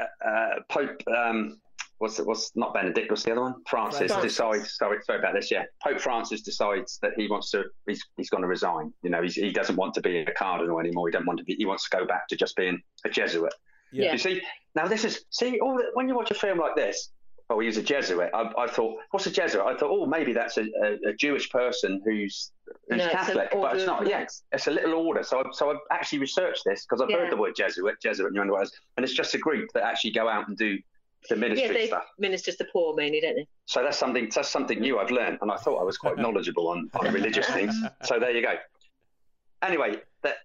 uh, uh, Pope. Um, What's it, what's not Benedict? What's the other one? Francis, Francis. decides. Sorry, sorry about this. Yeah, Pope Francis decides that he wants to. He's he's going to resign. You know, he's, he doesn't want to be a cardinal anymore. He doesn't want to be. He wants to go back to just being a Jesuit. Yeah. You see, now this is see all the- when you watch a film like this, oh, he's a Jesuit. I, I thought, what's a Jesuit? I thought, oh, maybe that's a, a, a Jewish person who's, who's No, it's Catholic, but it's not. Yeah, it's a little order. So, I, so I've actually researched this because I've Yeah. heard the word Jesuit, Jesuit, and otherwise, and it's just a group that actually go out and do the Yeah, ministry they stuff. ministers the poor mainly, don't they? So that's something that's something new I've learned, and I thought I was quite knowledgeable on, on religious things. So there you go. Anyway, that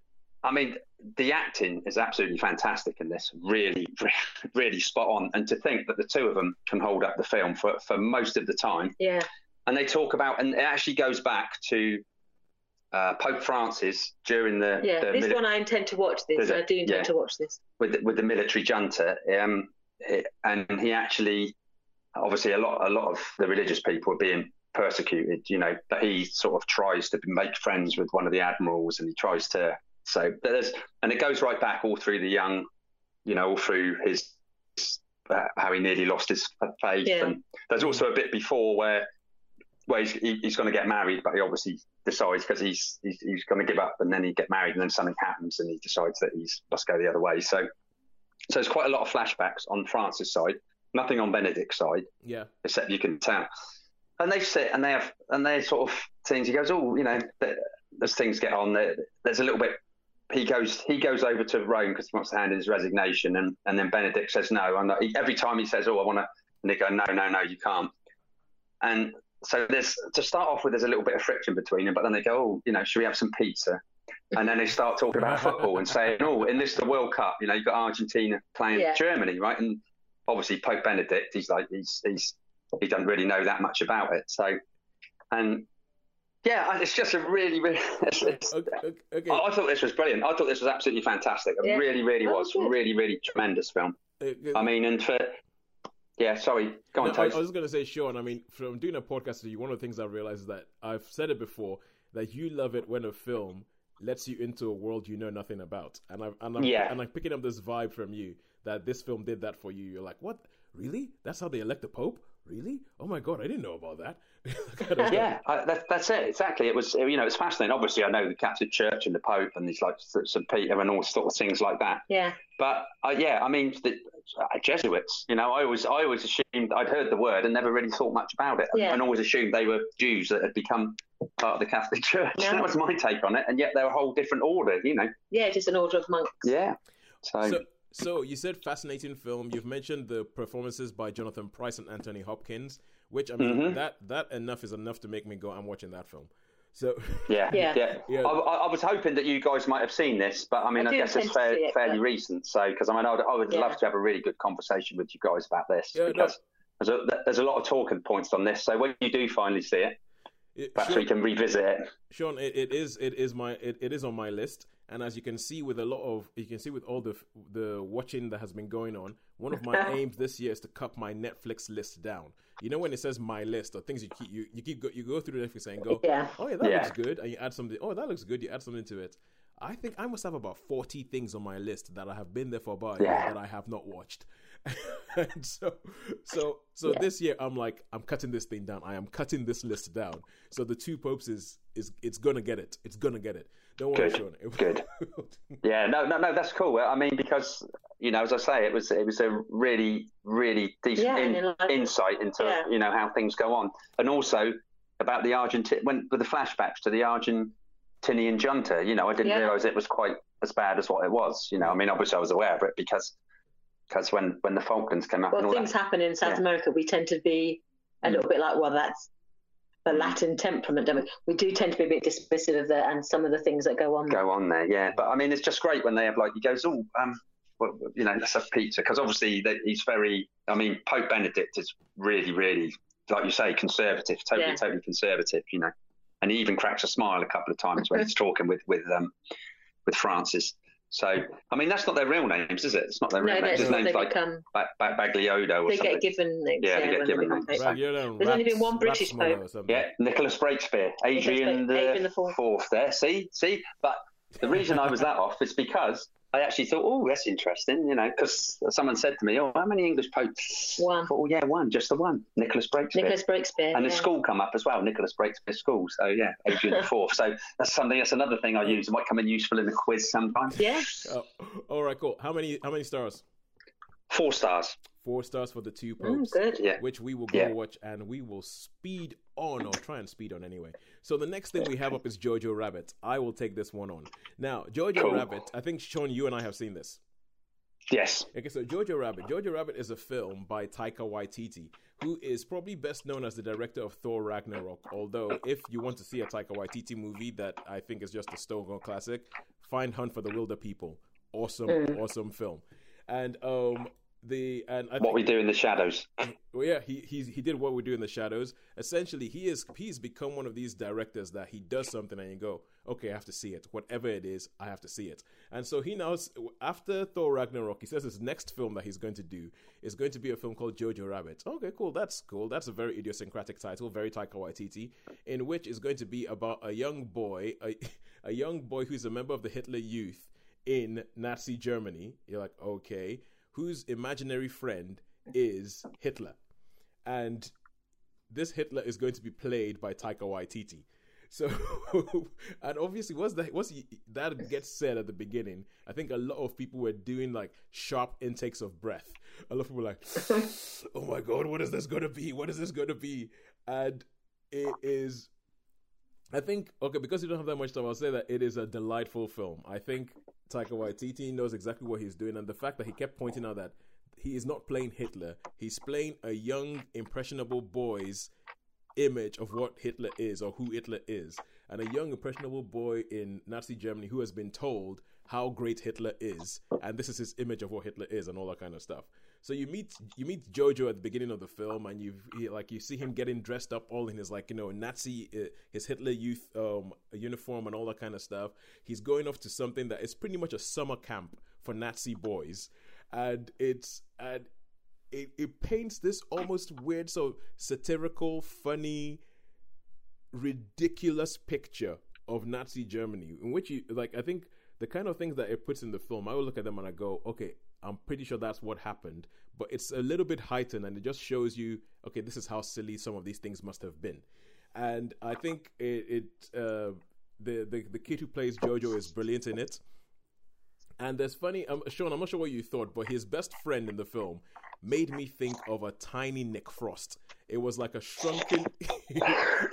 I mean, the acting is absolutely fantastic in this. Really, really spot on. And to think that the two of them can hold up the film for, for most of the time, Yeah. and they talk about, and it actually goes back to uh, Pope Francis during the, Yeah. the this mili- one I intend to watch this. I do intend Yeah. to watch this. with the, with the military junta, um, it- and he actually, obviously, a lot a lot of the religious people are being persecuted, you know, but he sort of tries to make friends with one of the admirals, and he tries to. So but there's, and it goes right back all through the young, you know, all through his uh, how he nearly lost his faith, Yeah. and there's also a bit before where where he's, he, he's going to get married, but he obviously decides because he's, he's he's going to give up, and then he get married, and then something happens, and he decides that he's must go the other way. So, so there's quite a lot of flashbacks on Francis' side, nothing on Benedict's side, Yeah. except you can tell. And they sit and they have and they sort of things. He goes, oh, you know, as things get on, there's a little bit. He goes he goes over to Rome because he wants to hand in his resignation, and and then Benedict says no. And every time he says, oh, I want to, and they go, no, no, no, you can't. And so there's to start off with, there's a little bit of friction between them, but then they go, oh, you know, should we have some pizza? And then they start talking about football and saying, oh, in this the World Cup, you know, you've got Argentina playing Yeah. Germany, right? And obviously Pope Benedict, he's like, he's he's he doesn't really know that much about it. So, and yeah, it's just a really, really. It's, it's, Okay. okay. I, I thought this was brilliant. I thought this was absolutely fantastic. It Yeah. really, really Oh, was. good. Really, really tremendous film. Uh, I mean, and for yeah, sorry, go on, No, I, I was going to say, Sean. I mean, from doing a podcast with you, one of the things I realized is that I've said it before that you love it when a film lets you into a world you know nothing about, and I'm and I'm, Yeah. and I'm picking up this vibe from you that this film did that for you. You're like, what? Really? That's how they elect the pope? Really? Oh my god, I didn't know about that. Kind. Yeah, I, that, that's it. Exactly. It was, you know, it's fascinating. Obviously, I know the Catholic Church and the Pope and these like St Peter and all sort of things like that. Yeah. But uh, yeah, I mean, the uh, Jesuits. You know, I always, I always assumed I'd heard the word and never really thought much about it, and, Yeah. and always assumed they were Jews that had become part of the Catholic Church. No. That was my take on it, and yet they're a whole different order. You know. Yeah, just an order of monks. Yeah. So, So, so you said fascinating film. You've mentioned the performances by Jonathan Pryce and Anthony Hopkins, which I mean Mhm. that that enough is enough to make me go. I'm watching that film. So yeah, Yeah. yeah. Yeah. I, I I was hoping that you guys might have seen this, but I mean, I I, guess it's fair, it, fairly but- recent. So, because I mean, I would, I would Yeah. love to have a really good conversation with you guys about this Yeah, no. because there's a there's a lot of talking points on this. So when you do finally see it, it, perhaps Sean- we can revisit it. Sean, it, it is it is my it, it is on my list, and as you can see with a lot of you can see with all the the watching that has been going on, one of my aims this year is to cut my Netflix list down. You know when it says my list or things you keep you, you keep go, you go through the Netflix and go, Yeah. oh yeah that Yeah. looks good, and you add something. Oh that looks good. You add something to it. I think I must have about forty things on my list that I have been there for about Yeah. that I have not watched. and so so so Yeah. this year I'm like I'm cutting this thing down. I am cutting this list down. So the two popes is is it's gonna get it. It's gonna get it. Don't worry, Good. Sean. Good. Yeah, no, no, no, that's cool. I mean, because you know, as I say, it was it was a really, really decent Yeah, in- like insight into Yeah. you know how things go on, and also about the Argentine when with the flashbacks to the Argentinian junta. You know, I didn't Yeah. realise it was quite as bad as what it was. You know, I mean, obviously I was aware of it because because when when the Falklands came up and Well, all things that. happen in South Yeah. America. We tend to be a Mm. little bit like, well, that's the Latin temperament. Don't we? we do tend to be a bit dismissive of that and some of the things that go on. there. go on there. Yeah, but I mean, it's just great when they have like he goes, oh, um, well, you know, let's have pizza because obviously that he's very. I mean, Pope Benedict is really, really, like you say, conservative, totally, Yeah. totally conservative. You know, and he even cracks a smile a couple of times when he's talking with with um with Francis. So, I mean, that's not their real names, is it? It's not their No, real names. that's name's they like become. ba- ba- Bagliodo or They something. get given names. Yeah, they get given become names. popes. Right, yeah, There's only been one British Ratsmore pope. Yeah, Nicholas Breakspear, Adrian Break- the, the Fourth. fourth. There, see, see. But the reason I was that off is because I actually thought, oh, that's interesting, you know, because someone said to me, oh, how many English popes? One. Thought, oh, yeah, one, just the one, Nicholas Breakspear. Nicholas Breakspear. and the school come up as well, Nicholas Breakspear School. So yeah, Adrian the fourth. So that's something. That's another thing I use. It might come in useful in a quiz sometime. Yeah. Oh, all right, cool. How many how many stars? Four stars. Four stars for the two Mm, popes. good. Yeah. which we will go Yeah. watch and we will speed on or try and speed on anyway. So the next thing we have up is Jojo Rabbit. I will take this one on. Now, Jojo Cool. Rabbit, I think Sean, you and I have seen this. Yes. Okay, so Jojo Rabbit. Jojo Rabbit is a film by Taika Waititi, who is probably best known as the director of Thor Ragnarok. Although, if you want to see a Taika Waititi movie that I think is just a stone cold classic, find Hunt for the Wilderpeople. Awesome, awesome film. And um, the and I What we do in the shadows. Mm, well, yeah, he he's, he did what we do in the shadows. Essentially, he is he's become one of these directors that he does something and you go, okay, I have to see it. Whatever it is, I have to see it. And so he now, after Thor Ragnarok, he says his next film that he's going to do is going to be a film called Jojo Rabbit. Okay, cool, that's cool. That's a very idiosyncratic title, very Taika Waititi, in which is going to be about a young boy, a, a young boy who's a member of the Hitler Youth in Nazi Germany. You're like, okay, whose imaginary friend is Hitler? And this Hitler is going to be played by Taika Waititi. So, and obviously, once that once that gets said at the beginning, I think a lot of people were doing like sharp intakes of breath. A lot of people were like, "Oh my god, what is this going to be? What is this going to be?" And it is I think okay because you don't have that much time. I'll say that it is a delightful film. I think Taika Waititi knows exactly what he's doing, and the fact that he kept pointing out that he is not playing Hitler, he's playing a young impressionable boy's image of what Hitler is or who Hitler is, and a young impressionable boy in Nazi Germany who has been told how great Hitler is, and this is his image of what Hitler is, and all that kind of stuff. So you meet you meet Jojo at the beginning of the film, and you like you see him getting dressed up all in his like you know Nazi uh, his Hitler Youth um, uniform and all that kind of stuff. He's going off to something that is pretty much a summer camp for Nazi boys, and it's and it, it paints this almost weird, so satirical, funny, ridiculous picture of Nazi Germany, in which you like. I think the kind of things that it puts in the film, I will look at them and I go, okay, I'm pretty sure that's what happened, but it's a little bit heightened, and it just shows you, okay, this is how silly some of these things must have been, and I think it, it uh, the the the kid who plays Jojo is brilliant in it. And there's funny, um, Sean. I'm not sure what you thought, but his best friend in the film made me think of a tiny Nick Frost. It was like a shrunken.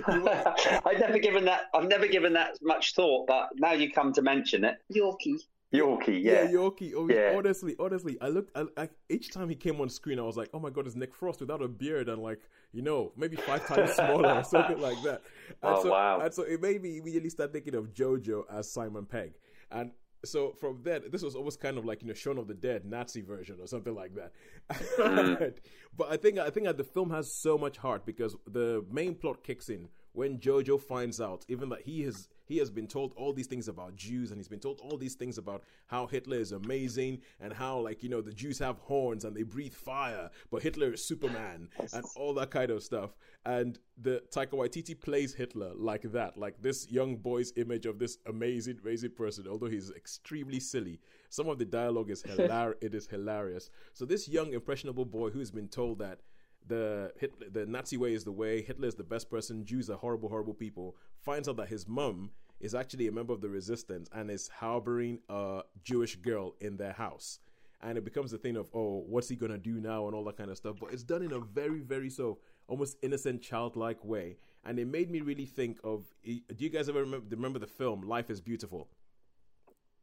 I've never given that. I've never given that much thought, but now you come to mention it, Yorki. Yorki. yeah, Yeah. Yorki. Oh, Yeah. Honestly, honestly, I looked. I, I, each time he came on screen, I was like, "Oh my god, it's Nick Frost without a beard and like you know maybe five times smaller or something like that." And Oh, so, wow. And so it made me immediately start thinking of JoJo as Simon Pegg, and so from then, this was almost kind of like you know Shaun of the Dead Nazi version or something like that. Mm. but I think I think that the film has so much heart because the main plot kicks in when Jojo finds out, even that he has he has been told all these things about Jews and he's been told all these things about how Hitler is amazing and how like you know the Jews have horns and they breathe fire, but Hitler is Superman and all that kind of stuff. And the Taika Waititi plays Hitler like that, like this young boy's image of this amazing, amazing person. Although he's extremely silly, some of the dialogue is hilarious. it is hilarious. So this young impressionable boy who's been told that the Hitler, the Nazi way is the way. Hitler is the best person. Jews are horrible, horrible people. Finds out that his mum is actually a member of the resistance and is harboring a Jewish girl in their house. And it becomes a thing of, oh, what's he gonna do now and all that kind of stuff. But it's done in a very, very so almost innocent, childlike way. And it made me really think of. Do you guys ever remember, remember the film Life is Beautiful?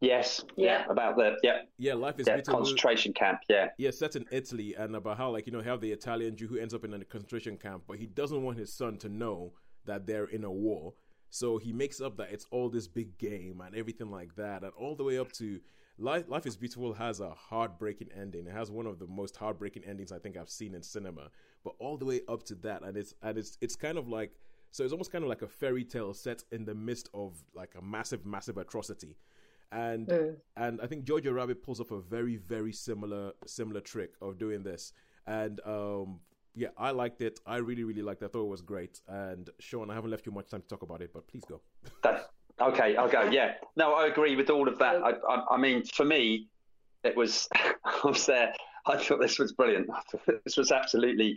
Yes. Yeah. About the yeah Yeah, Life is yeah Beautiful. concentration camp. Yeah. yeah, set in Italy, and about how like you know have the Italian Jew who ends up in a concentration camp, but he doesn't want his son to know that they're in a war. So he makes up that it's all this big game and everything like that, and all the way up to Life, Life is Beautiful has a heartbreaking ending. It has one of the most heartbreaking endings I think I've seen in cinema. But all the way up to that, and it's and it's it's kind of like so it's almost kind of like a fairy tale set in the midst of like a massive, massive atrocity and and I think Jojo Rabbit pulls off a very very similar similar trick of doing this, and um yeah, I liked it. I really really liked it. I thought it was great. And Sean, I haven't left you much time to talk about it, but please go. That's okay. I'll go. Yeah. No, I agree with all of that. I, I, I mean, for me, it was. I was there. I thought this was brilliant. This was absolutely.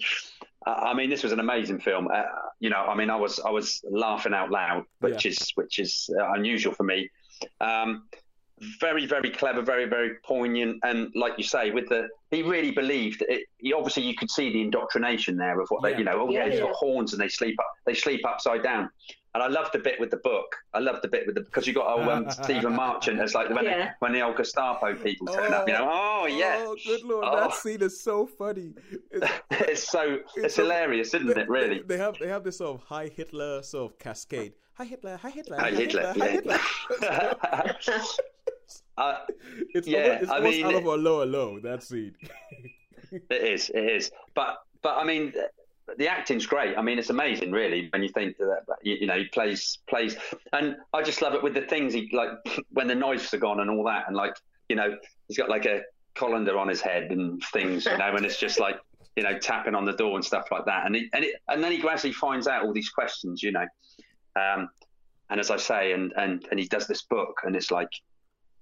Uh, I mean, this was an amazing film. Uh, you know, I mean, I was I was laughing out loud, which Yeah. is which is uh, unusual for me. Um, very, very clever, very, very poignant, and like you say, with the he really believed it. He, obviously, you could see the indoctrination there of what Yeah. they, you know, oh yeah, Yeah, he's yeah. got horns and they sleep up, they sleep upside down. And I loved the bit with the book. I loved the bit with the because you got oh um, Stephen Merchant as like when Yeah. when the old Gestapo people turn up, you know, oh yeah, Oh, good lord, Oh. that scene is so funny. It's, it's so it's so- hilarious, isn't they, it? Really. They, they have they have this sort of high Hitler sort of cascade. Hi Hitler, hi Hitler, Hi, Hitler, hi yeah. Hitler. uh, it's Yeah, almost, it's I almost mean- out of 'Allo 'Allo. That scene. It is, it is. But but I mean, the acting's great. I mean, it's amazing, really, when you think that you, you know he plays plays, and I just love it with the things he like when the knives are gone and all that, and like you know he's got like a colander on his head and things, you know, and it's just like you know tapping on the door and stuff like that, and he, and it, and then he gradually finds out all these questions, you know, um, and as I say, and and and he does this book, and it's like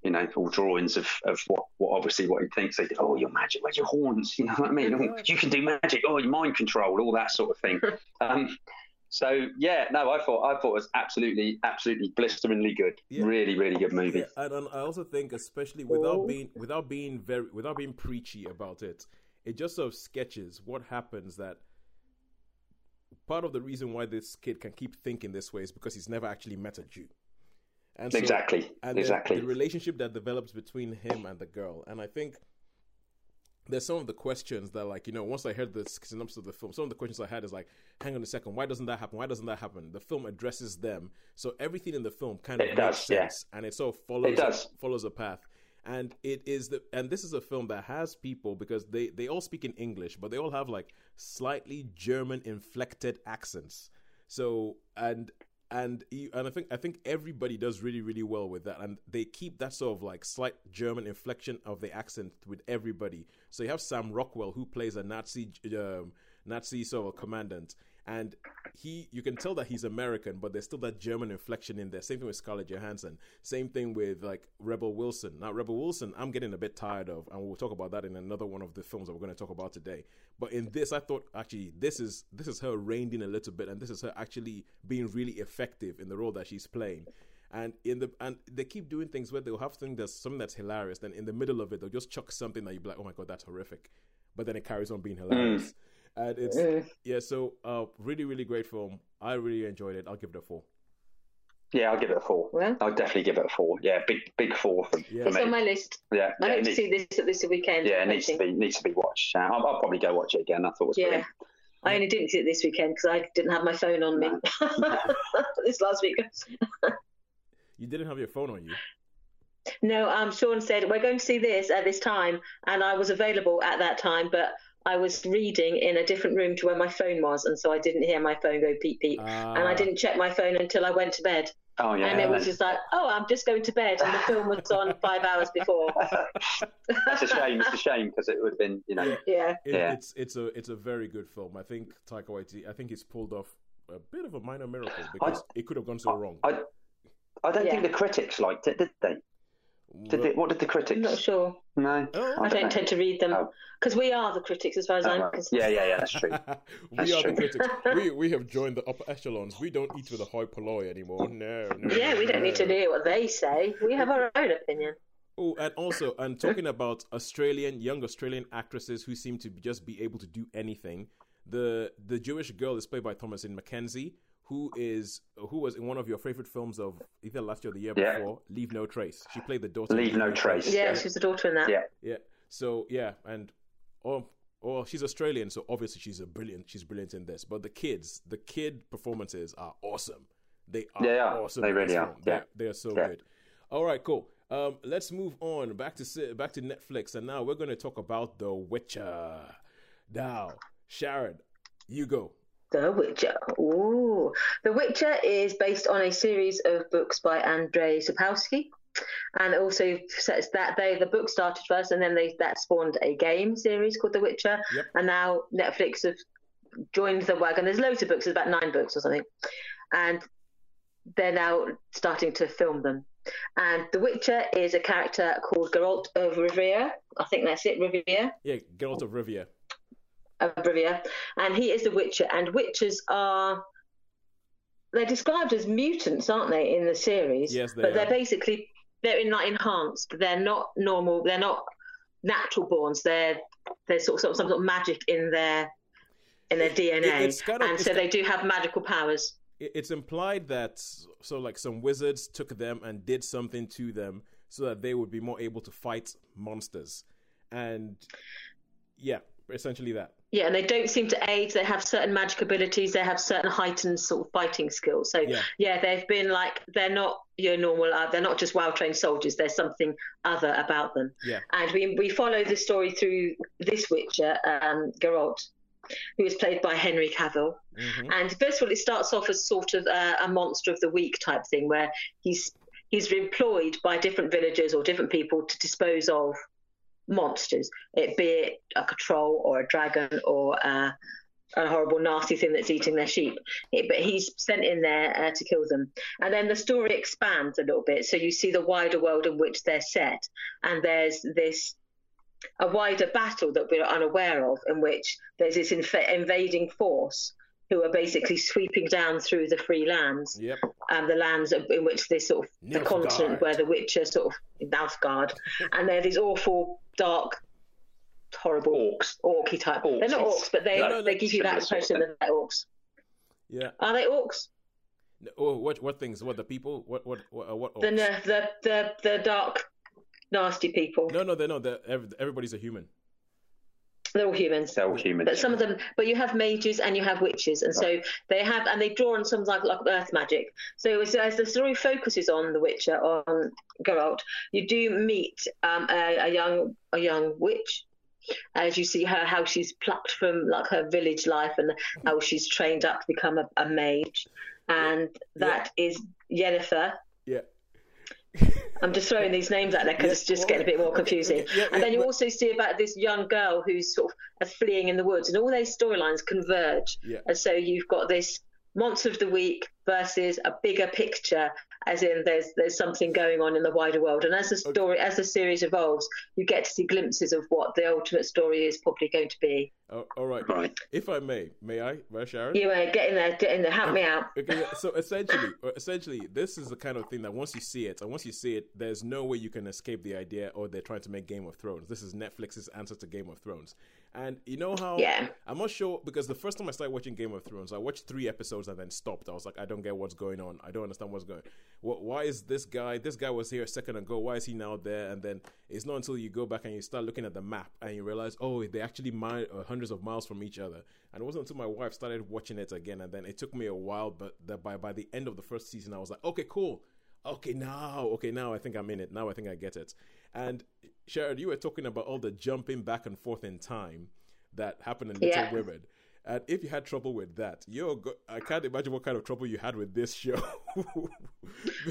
you know, all drawings of, of what, what obviously what he thinks. They do, oh, your magic, where's your horns? You know what I mean? Oh, you can do magic. Oh, your mind control, all that sort of thing. um, so yeah, no, I thought I thought it was absolutely, absolutely blisteringly good. Yeah. Really, really good movie. Yeah, and, and I also think, especially without Oh. being without being very without being preachy about it, it just sort of sketches what happens. That part of the reason why this kid can keep thinking this way is because he's never actually met a Jew. And so- exactly, and the- exactly. the relationship that develops between him and the girl and i think there's some of the questions that like you know once i heard the synopsis of the film some of the questions i had is like hang on a second why doesn't that happen why doesn't that happen the film addresses them so everything in the film kind of It makes does, yeah. sense and it sort of follows It does. Follows a path and it is the and this is a film that has people because they they all speak in english but they all have like slightly german inflected accents so and and you, and I think I think everybody does really really well with that, and they keep that sort of like slight German inflection of the accent with everybody. So you have Sam Rockwell who plays a Nazi um, Nazi sort of commandant, and he you can tell that he's American, but there's still that German inflection in there. Same thing with Scarlett Johansson. Same thing with like Rebel Wilson. Now Rebel Wilson, I'm getting a bit tired of, and we'll talk about that in another one of the films that we're going to talk about today. But in this, I thought actually this is this is her reined in a little bit, and this is her actually being really effective in the role that she's playing. And in the and they keep doing things where they'll have something that's something that's hilarious, then in the middle of it they'll just chuck something that you be like, oh my god, that's horrific, but then it carries on being hilarious. Mm. And it's yeah, so uh, really really great film. I really enjoyed it. I'll give it a four. Yeah, I'll give it a four. Well. I'll definitely give it a four. Yeah, big big four for, Yeah. for It's on my list. Yeah, I yeah, hope to see this at this weekend. yeah, it needs to be needs to be watched. Uh, I'll, I'll probably go watch it again. I thought it was Yeah. brilliant. I only didn't see it this weekend because I didn't have my phone on me this last week. You didn't have your phone on you. No, um, Sean said we're going to see this at this time, and I was available at that time, but I was reading in a different room to where my phone was, and so I didn't hear my phone go peep peep, and I Ah. didn't check my phone until I went to bed, Oh yeah, and it was just like, oh, I'm just going to bed, and the film was on five hours before. That's a shame. It's a shame because it would have been, you know, Yeah, It, Yeah. It's it's a it's a very good film. I think Taika Waititi. I think he's pulled off a bit of a minor miracle because it could have gone so wrong. I, I don't Yeah. think the critics liked it, did they? Did they? What did the critics? I'm not sure. No, Oh. I don't know. tend to read them Oh. because we are the critics, as far as Oh, I'm right. concerned. Yeah, yeah, yeah. That's true. we That's are true. the critics. We we have joined the upper echelons. We don't eat with a hoi polloi anymore. No, no. Yeah, we don't need to hear what they say. We have our own opinion. Oh, and also, and talking about Australian young Australian actresses who seem to just be able to do anything. The the Jewish girl is played by Thomasin McKenzie, who is who was in one of your favorite films of either last year or the year Yeah. before, Leave No Trace. She played the daughter. Leave No Trace. Yeah, Yeah. she's the daughter in that. Yeah. Yeah. So yeah, and oh, oh, she's Australian, so obviously she's a brilliant. She's brilliant in this. But the kids, the kid performances are awesome. They are They are. awesome. They really are. film. They, Yeah. they are so Yeah. good. All right, cool. Um, let's move on back to back to Netflix, and now we're going to talk about The Witcher. Now, Sharon, you go. The Witcher. Ooh. The Witcher is based on a series of books by Andrei Sapkowski. And also says that they the book started first and then they that spawned a game series called The Witcher. Yep. And now Netflix have joined the wagon. There's loads of books, there's about nine books or something. And they're now starting to film them. And The Witcher is a character called Geralt of Rivia. I think that's it, Rivia. Yeah, Geralt of Rivia. Of Rivia, and he is the Witcher. And witches are they're described as mutants, aren't they, in the series? Yes, they but are. they're basically they're in like enhanced. They're not normal. They're not natural borns. They're there's sort of, sort of some sort of magic in their in their DNA, it's kind of- and so they do have magical powers. it's implied that so like some wizards took them and did something to them so that they would be more able to fight monsters and yeah essentially that Yeah, and they don't seem to age. They have certain magic abilities. They have certain heightened sort of fighting skills. So Yeah. yeah, they've been like they're not your normal. Uh, they're not just well trained soldiers. There's something other about them. Yeah. And we we follow the story through this Witcher, um, Geralt, who is played by Henry Cavill. Mhm. And first of all, it starts off as sort of a, a monster of the week type thing, where he's he's employed by different villagers or different people to dispose of monsters, it be it like a troll or a dragon or a, a horrible, nasty thing that's eating their sheep. It- but he's sent in there uh, to kill them. And then the story expands a little bit, so you see the wider world in which they're set, and there's this a wider battle that we're unaware of, in which there's this inv- invading force who are basically sweeping down through the free lands, yep. Um, the lands in which this sort of the continent where the Witcher sort of Nilfgaard, and they're these awful, dark, horrible Orcs. orky type. Orcs, They're not orcs, but they No, no, they give you that impression that they're orcs. yeah Are they orcs? oh what what things what the people what what what, uh, what The orcs? ner- the the the dark, nasty people. no no they're not they're, everybody's a human They're all humans. They're all humans. But some of them, but you have mages and you have witches, and so they have, and they draw on some like like earth magic. So as, as the story focuses on the Witcher, on Geralt, you do meet um, a, a young a young witch, as you see her how she's plucked from like her village life and how she's trained up to become a, a mage, and that is Yennefer. yeah I'm just throwing these names out there because Yes, it's just well, getting a bit more confusing. yeah, and then yeah, you but- also see about this young girl who's sort of uh, fleeing in the woods, and all those storylines converge. Yeah. And so you've got this monster of the week versus a bigger picture, as in there's there's something going on in the wider world. And as the story, as the series evolves, you get to see glimpses of what the ultimate story is probably going to be. oh, all right Right. if i may may i may I, sharon You uh, get in there, get in there, help me out. Okay, so essentially, uh, essentially, this is the kind of thing that once you see it, and once you see it, there's no way you can escape the idea. Or they're trying to make Game of Thrones. This is Netflix's answer to Game of Thrones. And you know how? Yeah. I'm not sure because the first time I started watching Game of Thrones, I watched three episodes and then stopped. I was like, I don't get what's going on. I don't understand what's going. What? Why is this guy? This guy was here a second ago. Why is he now there? And then it's not until you go back and you start looking at the map and you realize, oh, they actually mi- uh, hundreds of miles from each other. And it wasn't until my wife started watching it again, and then it took me a while. But the, by by the end of the first season, I was like, okay, cool. Okay, now, okay, now I think I'm in it. Now I think I get it. And Sharon, you were talking about all the jumping back and forth in time that happened in Little Yeah. Women. And if you had trouble with that, you're go- I can't imagine what kind of trouble you had with this show.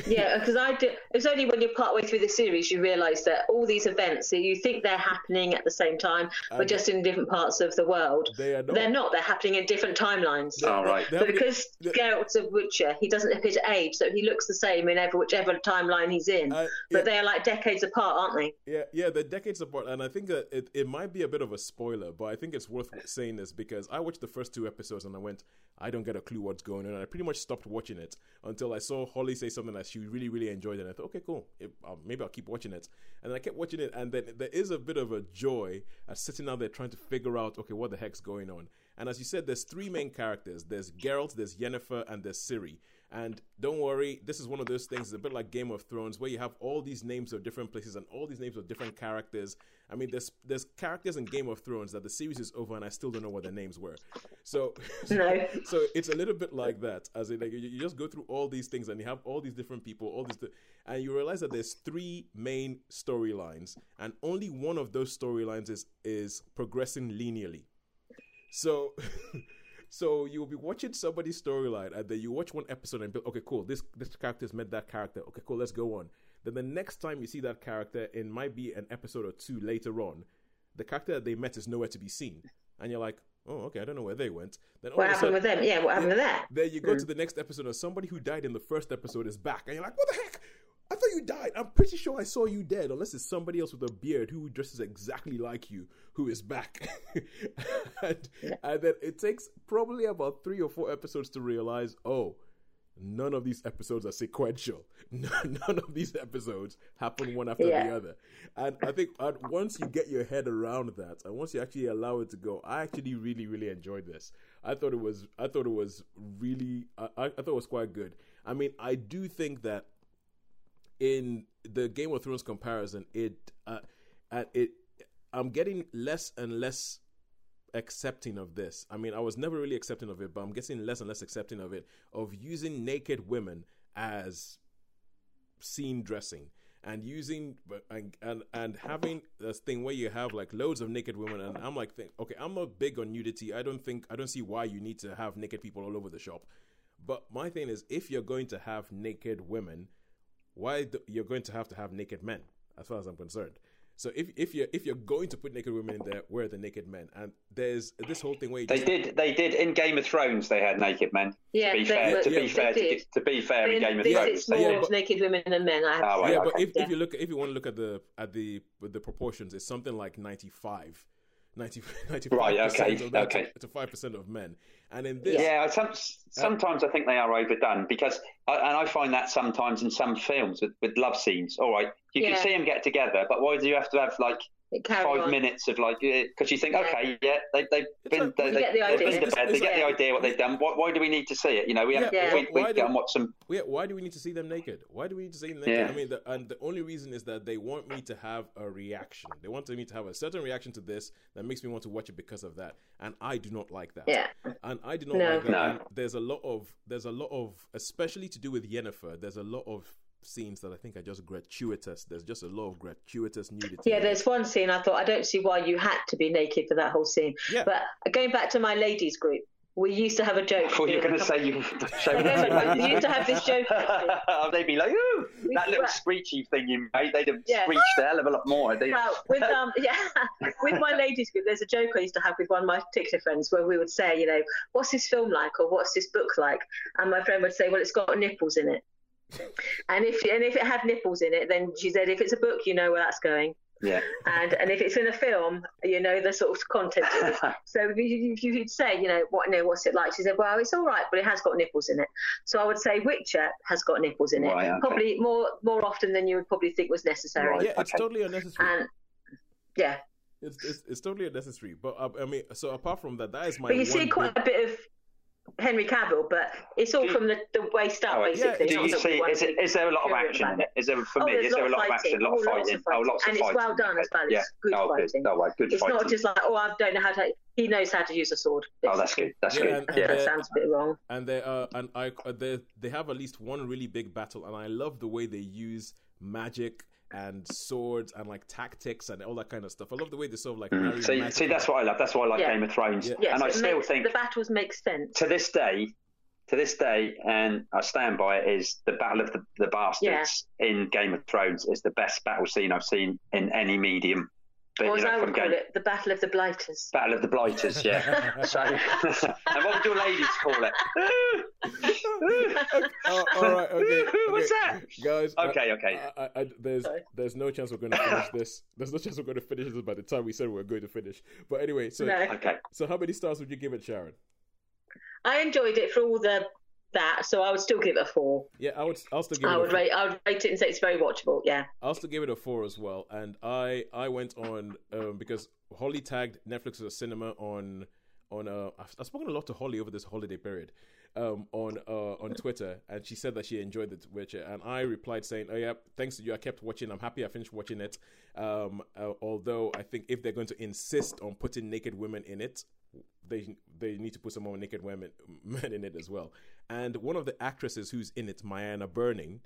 Yeah, because I do. It's only when you're partway through the series you realise that all these events, that you think they're happening at the same time, but And- just in different parts of the world. They are not. They're not. They're happening in different timelines. All right. They But because they- Geralt's a Witcher, he doesn't appear to age, so he looks the same in every whichever timeline he's in. Uh, yeah. but they are like decades apart, aren't they? Yeah, yeah, they're decades apart, and I think that it, it might be a bit of a spoiler, but I think it's worth saying this because I watched the first two episodes and I went, I don't get a clue what's going on. And I pretty much stopped watching it until I saw Holly say something that she really, really enjoyed, and I thought, okay, cool, it, uh, maybe I'll keep watching it. And I kept watching it, and then there is a bit of a joy at sitting out there trying to figure out, okay, what the heck's going on. And as you said, there's three main characters. There's Geralt, there's Yennefer, and there's Ciri. And don't worry, this is one of those things, it's a bit like Game of Thrones, where you have all these names of different places and all these names of different characters. I mean, there's there's characters in Game of Thrones that the series is over and I still don't know what their names were. So, No. so it's a little bit like that, as in like you, you just go through all these things and you have all these different people, all these, di- and you realize that there's three main storylines, and only one of those storylines is is progressing linearly. So, so you'll be watching somebody's storyline, and then you watch one episode and be okay, cool. This this character's met that character. Okay, cool. Let's go on. Then the next time you see that character, it might be an episode or two later on. The character that they met is nowhere to be seen, and you're like, oh, okay, I don't know where they went. Then What happened sudden- with them? Yeah, what happened with that? then you go to hmm. the next episode, and somebody who died in the first episode is back, and you're like, "What the heck? You died. I'm pretty sure I saw you dead, unless it's somebody else with a beard who dresses exactly like you who is back." and, and then it takes probably about three or four episodes to realize, oh, none of these episodes are sequential. None of these episodes happen one after Yeah. the other. And I think uh, once you get your head around that, and once you actually allow it to go, I actually really, really enjoyed this. I thought it was, I thought it was really, I I thought it was quite good. I mean, I do think that in the Game of Thrones comparison, it, uh, it, I'm getting less and less accepting of this. I mean, I was never really accepting of it, but I'm getting less and less accepting of it of using naked women as scene dressing and using and and, and having this thing where you have like loads of naked women and I'm like think, okay, I'm not big on nudity. I don't think I don't see why you need to have naked people all over the shop. But my thing is if you're going to have naked women, why do, you're going to have to have naked men as far as I'm concerned. So if if you're if you're going to put naked women in there, where are the naked men? And there's this whole thing where you They just, did. They did in Game of Thrones. They had naked men. Yeah, to be they fair, were- to yeah, be fair, to, to be fair, in But Game of Thrones. it's more Yeah, but- naked women than men. I have Oh, to right, say. yeah, but okay. if, if you look if you want to look at the at the the proportions, it's something like 95 90, 95 Right, okay, of that okay. to five percent of men, and in this, Yeah, some, sometimes I think they are overdone because, I, and I find that sometimes in some films with, with love scenes. All right, you Yeah. can see them get together, but why do you have to have like It carry five on. minutes of like? Because you think, Yeah. okay, yeah, they, they've been, like- they, You get the they've been idea. to bed, they get the idea what they've done. Why, why do we need to see it? You know, we have Yeah, we, why- we why go do- and watch some. Yeah, why do we need to see them naked? Why do we need to see them naked? Yeah. I mean, the, and the only reason is that they want me to have a reaction. They want me to have a certain reaction to this that makes me want to watch it because of that, and I do not like that. Yeah. and I do not No. like that. No. There's a lot of there's a lot of especially to do with Yennefer. There's a lot of scenes that I think are just gratuitous. There's just a lot of gratuitous nudity. Yeah, there's one scene I thought I don't see why you had to be naked for that whole scene. Yeah. But going back to my ladies group, we used to have a joke. I you were going to say you show They used to have this joke. They'd be like, "Ooh, that little screechy thing you made, they'd have Yeah. screeched a hell of a lot more." They, Well, with um, yeah, with my ladies group, there's a joke I used to have with one of my particular friends where we would say, you know, what's this film like or what's this book like, and my friend would say, well, it's got nipples in it. And if and if it had nipples in it, then she said, if it's a book, you know where that's going, yeah. and and if it's in a film, you know the sort of content. So if you, if you'd say, you know, what, you know, what's it like? She said, well, it's all right, but it has got nipples in it. So I would say Witcher has got nipples in it, Right, okay. probably more more often than you would probably think was necessary. Right. yeah, it's Okay. totally unnecessary. And yeah, It's, it's it's totally unnecessary. But uh, I mean, so apart from that, that is my. but you one see quite big- a bit of Henry Cavill, but it's all you- from the, the waist up, Oh, basically. Do you see? Is, it, is there a lot of action in it? Is there for Oh, me? Is there a lot of action? A lot of fighting? Oh, lots of and it's well done as well. Yeah. It's good oh, fighting. Good. Oh, right. Good It's fighting. not just like, oh, I don't know how to. He knows how to use a sword. Oh, that's good. That's Yeah, good. and- I and yeah. that sounds a bit wrong. and they uh and I uh, they they have at least one really big battle, and I love the way they use magic and swords and like tactics and all that kind of stuff. I love the way they sort of like Mm. See, magic see, that's what I love. That's why I like Yeah. Game of Thrones. Yeah. Yes, and I still makes, think the battles make sense. to this day, to this day, and I stand by it, is the Battle of the, the Bastards in Game of Thrones is the best battle scene I've seen in any medium. But, or you as know, I would call it, the Battle of the Blighters. Battle of the Blighters, yeah. so, and what would your ladies call it? Oh, all right, okay, What's okay. that? guys? Okay, okay. I, I, I, there's Sorry. there's no chance we're going to finish this. There's no chance we're going to finish this by the time we said we were going to finish. But anyway, so No, Okay. so how many stars would you give it, Sharon? I enjoyed it for all the that, so I would still give it a four. Yeah, I would. I'll still give it. I a would four. rate. I would rate it and say it's very watchable. Yeah. I'll still give it a four as well. And I I went on um, because Holly tagged Netflix as a cinema on on uh I've, I've spoken a lot to Holly over this holiday period um on uh on Twitter and she said that she enjoyed the Witcher and I replied saying oh yeah thanks to you I kept watching I'm happy I finished watching it um uh, although I think if they're going to insist on putting naked women in it they they need to put some more naked women men in it as well and one of the actresses who's in it MyAnna Buring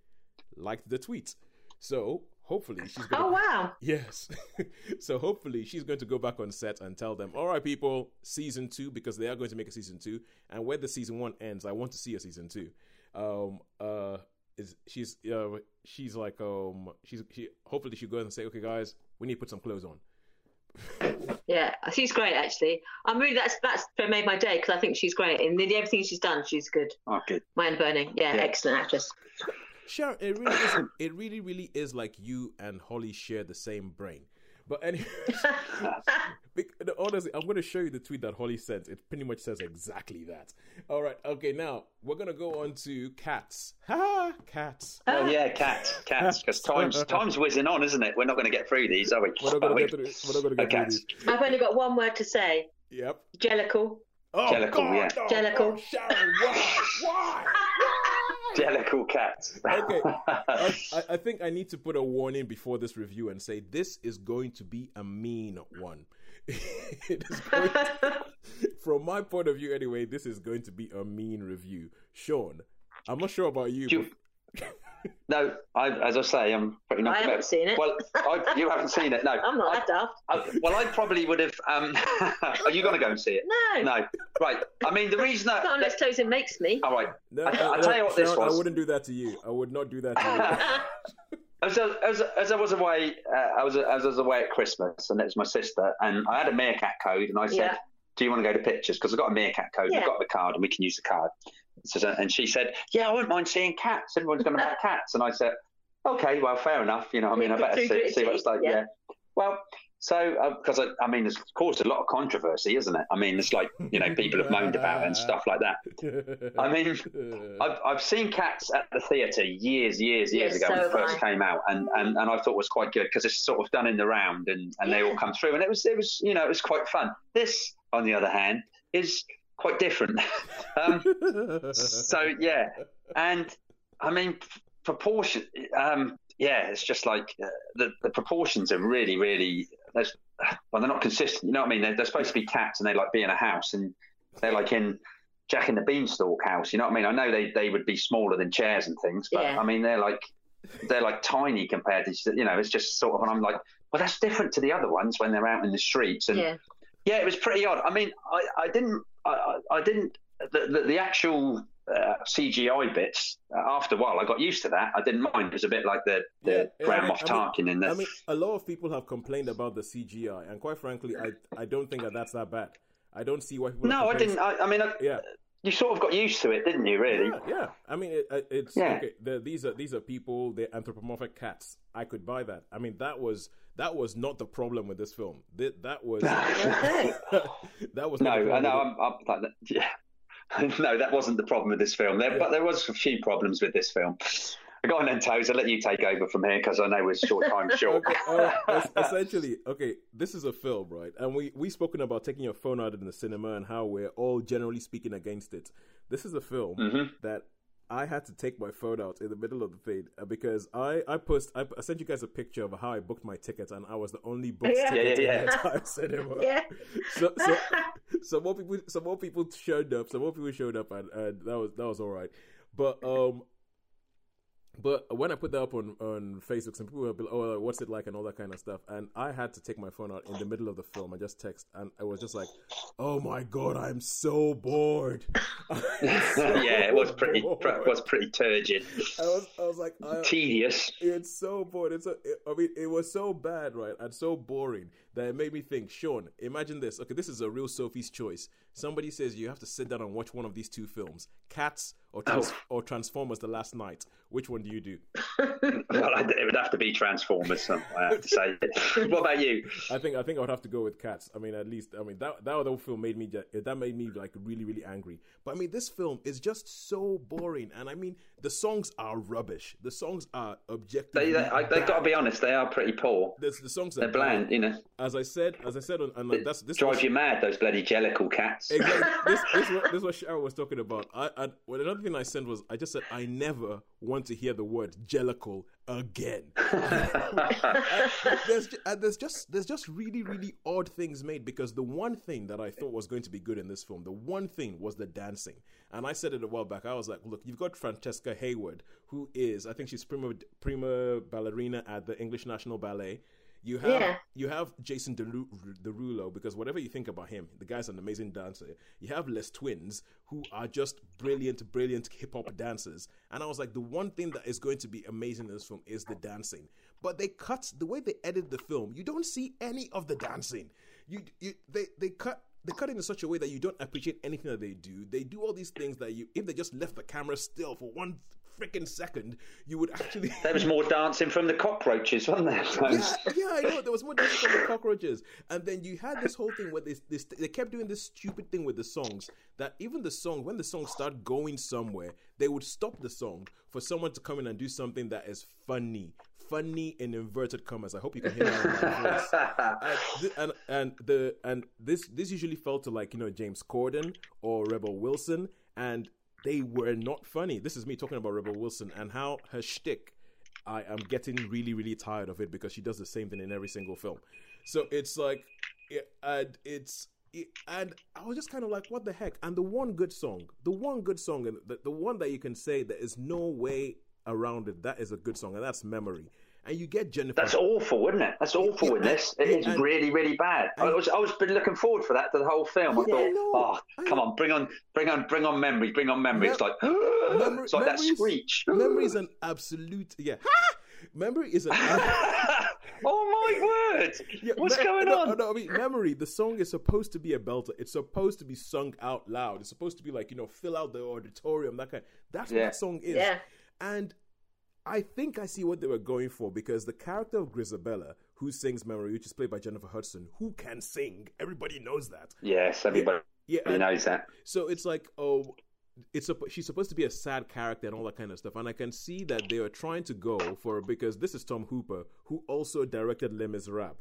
liked the tweet so hopefully she's gonna Oh wow. Yes. so hopefully she's going to go back on set and tell them, all right, people, season two, because they are going to make a season two. And where the season one ends, I want to see a season two. Um, uh, is she's uh, she's like um she's she hopefully she'll go and say, okay, guys, we need to put some clothes on. Yeah, she's great actually. I'm really that's that's made my day because I think she's great and in everything she's done, she's good. Oh, good. MyAnna Buring. Yeah, Yeah. excellent actress. Sharon, it really is. It really, really is like you and Holly share the same brain. But anyway, honestly, I'm going to show you the tweet that Holly sent. It pretty much says exactly that. All right. Okay. Now we're going to go on to cats. Ha! Cats. Oh yeah, cats, cats. Because time's time's whizzing on, isn't it? We're not going to get through these, are we? We're not going to get through. We're not going to Oh, get through cats. these. I've only got one word to say. Yep. Jellicle. Oh, Jellicle, God, yeah. no, Jellicle. no, Sharon, why? Why? Jellicle cats. Okay. I, I- I think I need to put a warning before this review and say this is going to be a mean one. it is going to, from my point of view, anyway. This is going to be a mean review. Sean, I'm not sure about you. You- but- no, I, as I say, I'm pretty not. I haven't seen it. Well, I, you haven't seen it. No, I'm not I, that daft. I, well, I probably would have. Um, are you going to go and see it? No. No. Right. I mean, the reason that. Not unless Tosin makes me. all right. No, I- no, I'll no, tell you what this Sharon, was. I wouldn't do that to you. I would not do that to you. As I, as, as I was away, uh, I was as I was away at Christmas, and it was my sister, and I had a meerkat code, and I said, Yeah. "Do you want to go to pictures? Because I've got a meerkat code, and Yeah. I've got the card, and we can use the card." And she said, "Yeah, I wouldn't mind seeing cats. Everyone's going to have cats." And I said, "Okay, well, fair enough. You know, I mean, I better see, see what it's like." Yeah. Yeah. Well, so uh, because I, I mean, it's caused a lot of controversy, isn't it? I mean, it's like you know, people have moaned about it and stuff like that. I mean, I've, I've seen Cats at the theatre years, years, years Yes, ago so when it first I. came out, and, and, and I thought it was quite good because it's sort of done in the round, and, and they all come through, and it was it was you know it was quite fun. This, on the other hand, is quite different. um, so yeah, and I mean proportion. Um, yeah, it's just like uh, the the proportions are really, really. There's, well, they're not consistent. You know what I mean? They're, they're supposed to be cats, and they like be in a house, and they're like in Jack and the Beanstalk house. You know what I mean? I know they, they would be smaller than chairs and things, but Yeah. I mean they're like they're like tiny compared to you know. It's just sort of, and I'm like, well, that's different to the other ones when they're out in the streets. And Yeah. yeah, it was pretty odd. I mean, I, I didn't, I, I didn't, the, the, the actual uh, CGI bits, uh, after a while, I got used to that. I didn't mind. It was a bit like the, the Yeah, yeah, Grand Moff Tarkin in the. I mean, a lot of people have complained about the CGI, and quite frankly, I I don't think that that's that bad. I don't see why people. no, I didn't. I, I mean, I, Yeah, you sort of got used to it, didn't you, really? yeah, yeah. I mean, it, it- it's Yeah. okay. The, these are these are people. They're anthropomorphic cats. I could buy that. I mean, that was that was not the problem with this film. That, that was that was No, not I know. I'm, I'm like that. Yeah. no, that wasn't the problem with this film. There, Yeah. but there was a few problems with this film. Go on then, Toes. I'll let you take over from here because I know we're short time short. okay. Essentially, okay, this is a film, right? And we we spoken about taking your phone out in the cinema and how we're all generally speaking against it. This is a film Mhm. that I had to take my phone out in the middle of the thing uh, because I I post I, I sent you guys a picture of how I booked my tickets and I was the only booked Yeah. ticket Yeah, yeah, in the entire cinema. Yeah. So so some more people some more people showed up. Some more people showed up and, and that was that was all right. But um but when I put that up on, on Facebook, some people were like, "Oh, what's it like?" and all that kind of stuff. And I had to take my phone out in the middle of the film and just text, and I was just like, "Oh my god, I'm so bored." I'm so yeah, it was pretty bored. was pretty turgid, I was, I was like, I, tedious. it's so bored. It's a, it, I mean, it was so bad, right, and so boring that it made me think. Sean, imagine this. Okay, this is a real Sophie's choice. Somebody says you have to sit down and watch one of these two films: Cats or Trans- Oh. or Transformers: The Last Knight. Which one do you do? Well, I- it would have to be Transformers. I have to say. what about you? I think I think I would have to go with Cats. I mean, at least I mean that that other film made me that made me like really really angry. But I mean, this film is just so boring, and I mean the songs are rubbish. The songs are objectively. They, they, I, they've got to be honest. They are pretty poor. There's the songs are They're bland. You know, As I said, as I said, on, and like, that's this drive was, you mad. Those bloody jellicle cats. Exactly. This, this, is what, this is what Cheryl was talking about. I, I, well, another thing I said was I just said I never want to hear the word jellicle again. there's, and there's just there's just really really odd things made because the one thing that I thought was going to be good in this film, the one thing was the dancing. And I said it a while back. I was like, look, you've got Francesca Hayward, who is I think she's prima prima ballerina at the English National Ballet. You have Yeah. you have Jason Derulo because whatever you think about him, the guy's an amazing dancer. You have Les Twins who are just brilliant, brilliant hip hop dancers. And I was like, the one thing that is going to be amazing in this film is the dancing. But they cut the way they edit the film. You don't see any of the dancing. You, you they they cut they cut it in such a way that you don't appreciate anything that they do. They do all these things that you, if they just left the camera still for one freaking second, you would actually. There was more dancing from the cockroaches, wasn't there? yeah, yeah, I know. There was more dancing from the cockroaches, and then you had this whole thing where this, this, they kept doing this stupid thing with the songs. That even the song, when the song started going somewhere, they would stop the song for someone to come in and do something that is funny, funny in inverted commas. I hope you can hear that in my voice. and, and and the and this this usually fell to like you know James Corden or Rebel Wilson, and they were not funny. This is me talking about Rebel Wilson and how her shtick. I am getting really really tired of it because she does the same thing in every single film. So it's like, it, and it's. It, and I was just kind of like, what the heck? And the one good song, the one good song, and the, the one that you can say there is no way around it, that is a good song, and that's Memory and you get Jennifer. That's awful, isn't it? That's awful yeah, in this. It is and, really, really bad. And, I was, I was been looking forward for that to the whole film. I oh, thought, no, oh, I, come on, bring on, bring on, bring on memory, bring on memory. it's like, memory, it's like that screech. Memory is an absolute, yeah. memory is an. oh my word! Yeah, What's me- going no, on? No, I mean, memory. The song is supposed to be a belter. It's supposed to be sung out loud. It's supposed to be like you know, fill out the auditorium. That kind. That's yeah. what that song is. Yeah. And I think I see what they were going for because the character of Grizabella, who sings Memory, which is played by Jennifer Hudson, who can sing, everybody knows that. Yes, everybody yeah, yeah, knows that. So it's like, oh, it's a, she's supposed to be a sad character and all that kind of stuff, and I can see that they are trying to go for because this is Tom Hooper, who also directed Les Miserables,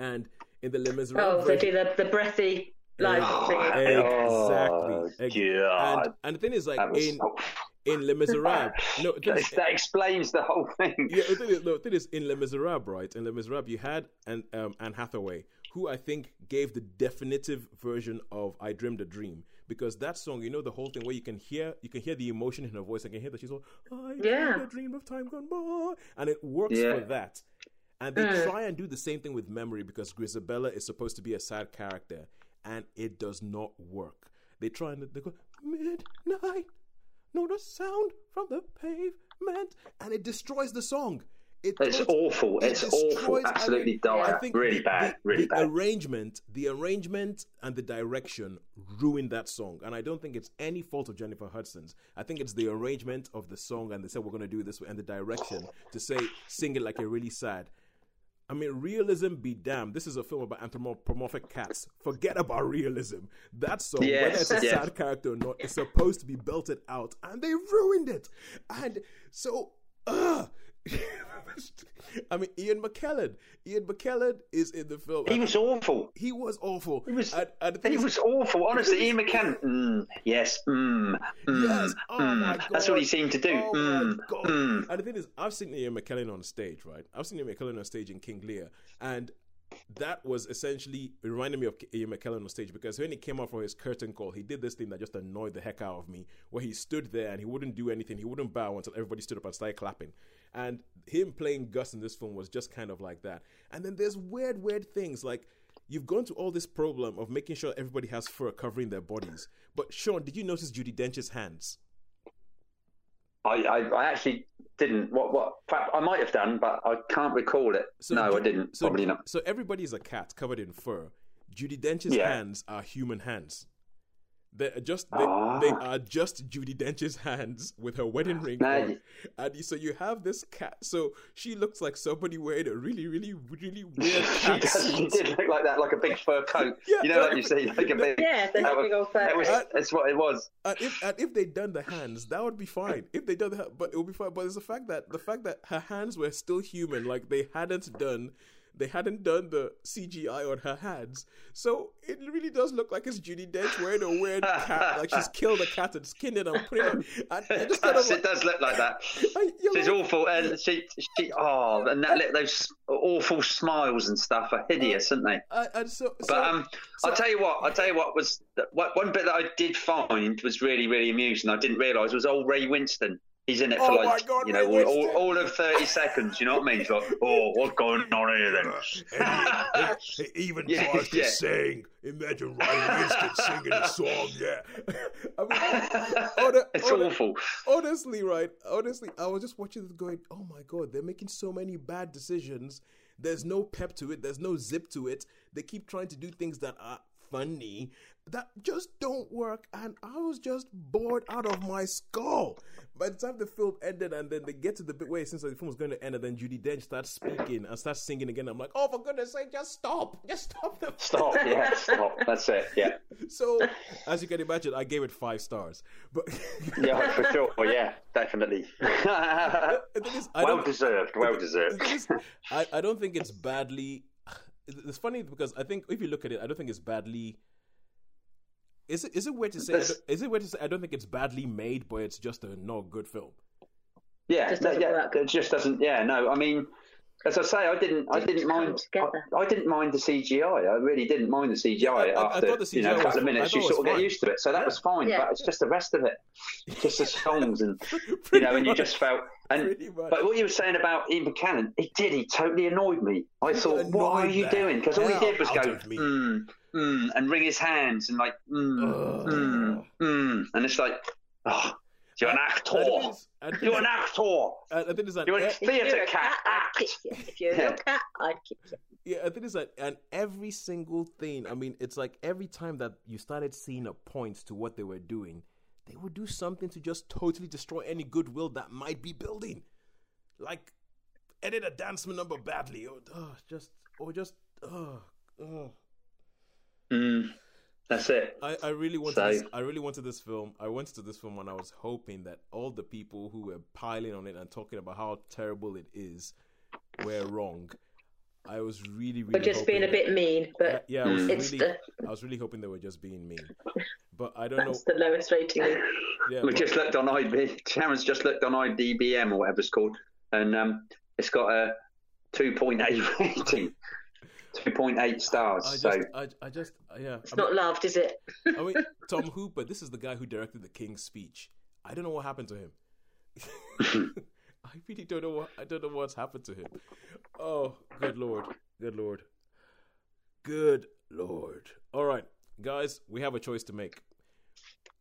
and in the Les Miserables, oh, they do the the breathy live oh, exactly. God. And, and the thing is, like in. So in Les Miserables. no, that, that, explains the whole thing. Yeah, the thing is, no, the thing is in Les Miserables, right? In Les Miserables, you had an, um, Anne Hathaway, who I think gave the definitive version of "I Dreamed a Dream." Because that song, you know, the whole thing where you can hear, you can hear the emotion in her voice. I can hear that she's all, "I yeah. dreamed a dream of time gone by," and it works yeah. for that. And they mm. try and do the same thing with memory because Grizabella is supposed to be a sad character, and it does not work. They try and they go midnight nor the sound from the pavement, and it destroys the song. It it's awful. It it's awful. Absolutely dire. Really the, bad. Really the bad. Arrangement, the arrangement, and the direction ruined that song. And I don't think it's any fault of Jennifer Hudson's. I think it's the arrangement of the song, and they said we're going to do this and the direction to say sing it like you're really sad. I mean, realism be damned. This is a film about anthropomorphic cats. Forget about realism. That song, yes, whether it's a yes. sad character or not, is supposed to be belted out, and they ruined it. And so, uh, I mean, Ian McKellen. Ian McKellen is in the film. He was awful. He was awful. He was. He was awful. Honestly, Ian McKellen. Mm, yes. Mm, mm, yes. Oh mm. my god. That's what he seemed to do. Oh mm, my god. Mm. And the thing is, I've seen Ian McKellen on stage, right? I've seen Ian McKellen on stage in King Lear, and that was essentially reminding me of Ian McKellen on stage because when he came out for his curtain call, he did this thing that just annoyed the heck out of me, where he stood there and he wouldn't do anything, he wouldn't bow until everybody stood up and started clapping. And him playing Gus in this film was just kind of like that. And then there's weird, weird things like you've gone to all this problem of making sure everybody has fur covering their bodies. But Sean, did you notice Judi Dench's hands? I, I, I actually didn't. What what? I might have done, but I can't recall it. So no, I didn't. So, Probably not. So everybody's a cat covered in fur. Judi Dench's yeah. hands are human hands. They're just they, oh. they, are just ah. Judi Dench's hands with her wedding ah, ring on, and so you have this cat. So she looks like somebody wearing a really, really, really weird cat. she, does, she did look like that, like a big fur coat. yeah, you know, like you see, like a big. Yeah, that was, big old fur. That was, that's what it was. And if and if they'd done the hands, that would be fine. If they done the, but it would be fine. But it's the fact that the fact that her hands were still human, like they hadn't done they hadn't done the CGI on her hands. So it really does look like it's Judi Dench wearing a weird cat, like she's killed a cat and skinned it and put it on. And, and just kind of like, it does look like that. She's like, awful. And she, she, oh, and that, those awful smiles and stuff are hideous, uh, aren't they? Uh, and so, so, but um, so, I'll tell you what, I'll tell you what was, what, one bit that I did find was really, really amusing, I didn't realise was old Ray Winstone He's in it for oh like God, you know all, all, all, of thirty seconds. You know what I mean? He's like, oh, what's going on here then? he, he, even yeah, tries to sing. Imagine Ray Winstone singing a song. Yeah, I mean, on, it's on, awful. Honestly, right? Honestly, I was just watching this, going, oh my God, they're making so many bad decisions. There's no pep to it. There's no zip to it. They keep trying to do things that are funny that just don't work. And I was just bored out of my skull. By the time the film ended, and then they get to the bit where it seems like the film was going to end, and then Judi Dench starts speaking and starts singing again. I'm like, oh, for goodness sake, just stop. Just stop the Stop, yeah, stop. That's it, yeah. So, as you can imagine, I gave it five stars. But Yeah, for sure. Oh, yeah, definitely. is, I well deserved, well deserved. is, I, I don't think it's badly. It's funny because I think if you look at it, I don't think it's badly. Is it is it weird to say? I Is it weird to say? I don't think it's badly made, but it's just a not good film. Yeah, Just no, yeah, work. it just doesn't. Yeah, no. I mean, as I say, I didn't, I Didn't didn't mind. I, I didn't mind the CGI. I really didn't mind the CGI. I- I- I after thought the you know a couple of minutes, you sort of was get used to it. So that Yeah. was fine. Yeah. But it's just the rest of it, just the songs and you know, and you just felt. And but what you were saying about Ian Buchanan, he did. He totally annoyed me. I thought, what are you the doing? Because all he did was out go, of me. Hmm, mm, and wring his hands and like, mm, mm, mm, and it's like, oh, you're an actor. And it is- and it You're an actor. and I think it's that You're a If you're theatre a cat. I'd kick Act. you. If you're a cat, I'd kick you. Yeah, I think it's that, and every single thing. I mean, it's like every time that you started seeing a point to what they were doing, they would do something to just totally destroy any goodwill that might be building. Like, edit a dance number badly, or uh, just, or just, uh, uh. Mm, that's it. I, I really wanted So- this, I really wanted this film. I went to this film and I was hoping that all the people who were piling on it and talking about how terrible it is were wrong. I was really, really But just being a bit mean. that- But yeah, I was it's really, the I was really hoping they were just being mean. But I don't know. that's the lowest rating. Yeah, We but- just looked on IB. Sharon's just looked on IDBM or whatever it's called, and um, it's got a 2.8 rating, 2.8 stars. I so just, I, I just, yeah. It's I not loved, is it? I mean, Tom Hooper. This is the guy who directed the King's Speech. I don't know what happened to him. I really don't know what I don't know what's happened to him. Oh, good lord, good lord, good lord. All right, guys, we have a choice to make.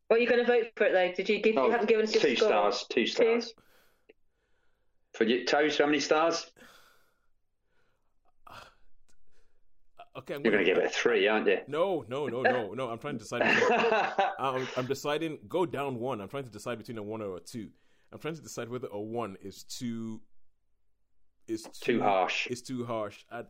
Well, you're going to vote for it though. Did you give? Oh, you haven't given us your two score. stars. Two stars. For you, Toes, how many stars? Okay, I'm You're going to give it a three, aren't you? No, no, no, no, no. I'm trying to decide. I'm, I'm deciding. Go down one. I'm trying to decide between a one or a two. I'm trying to decide whether a one is too is too, Too harsh. It's too harsh, and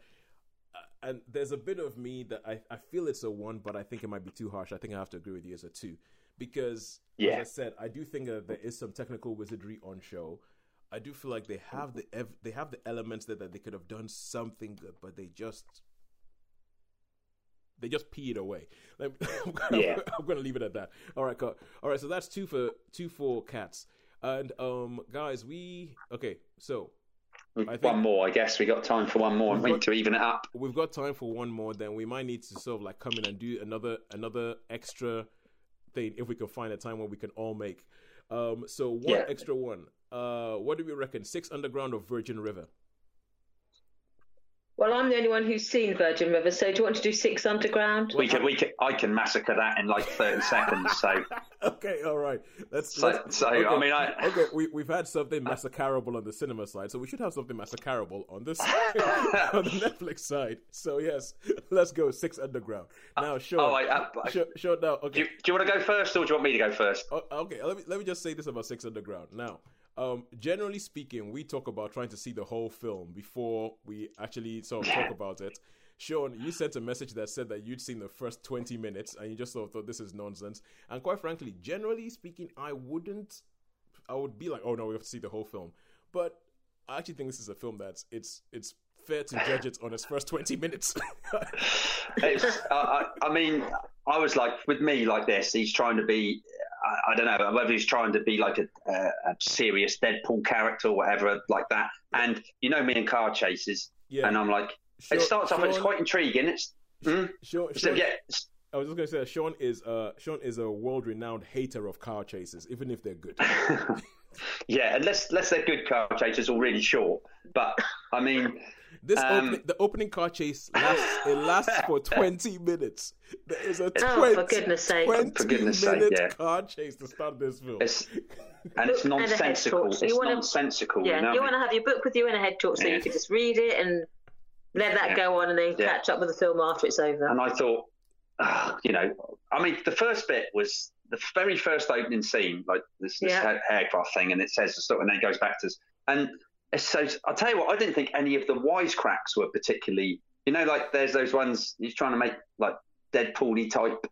uh, and there's a bit of me that I I feel it's a one, but I think it might be too harsh. I think I have to agree with you as a two because Yeah. as I said, I do think that there is some technical wizardry on show. I do feel like they have the ev- they have the elements that, that they could have done something good, but they just they just pee it away. I'm, gonna, Yeah. I'm gonna leave it at that. All right, cool. all right. So that's two for two for cats. And um, guys, we okay. So I think- one more, I guess. We got time for one more, I think, to even it up. we've got time for one more. Then we might need to sort of like come in and do another another extra thing if we can find a time where we can all make. Um, so one Yeah. extra one. Uh, what do we reckon? Six Underground or Virgin River? Well, I'm the only one who's seen Virgin River, so do you want to do Six Underground? We can, we can, I can massacre that in like 30 seconds. So, okay, all right. Let's. so, let's so okay. I mean, I, okay, we, we've had something massacreable on the cinema side, so we should have something massacreable on this on the Netflix side. So yes, let's go Six Underground. Now, Sean, oh, I, uh, Sean, Sean, now, do, okay, you, do you want to go first or do you want me to go first? Oh, okay. Let me let me just say this about Six Underground. Now, um, generally speaking, we talk about trying to see the whole film before we actually sort of talk about it. Sean, you sent a message that said that you'd seen the first 20 minutes and you just sort of thought this is nonsense. And quite frankly, generally speaking, I wouldn't, I would be like, oh no, we have to see the whole film. But I actually think this is a film that's, it's, it's fair to judge it on its first 20 minutes. It's, I, I, I mean, I was like, with me like this, he's trying to be, I, I don't know, whether he's trying to be like a, a, a serious Deadpool character or whatever like that. And you know me and car chases, yeah. and I'm like, Sean- it starts off and it's quite intriguing. It's, mm, Sean, so, Sean- yeah, I was just gonna say that Sean is uh Sean is a world renowned hater of car chases, even if they're good. yeah, unless unless they're good car chases or really short. But I mean, This Um, opening, the opening car chase lasts it lasts for twenty minutes. There is a Oh, twenty, for goodness sake. 20 For goodness sake, yeah. car chase to start this film. it's and it's And a head nonsensical. torch. You It's wanna- nonsensical. Yeah, you know? you want to have your book with you and a head talk so Yeah. you could just read it and let that Yeah. go on and then Yeah. catch up with the film after it's over. And I thought, uh, you know, I mean, the first bit was the very first opening scene, like this, this Yeah. aircraft thing, and it says the stuff, and then it goes back to, and it's so. I'll tell you what, I didn't think any of the wisecracks were particularly, you know, like there's those ones he's trying to make like Deadpool-y type.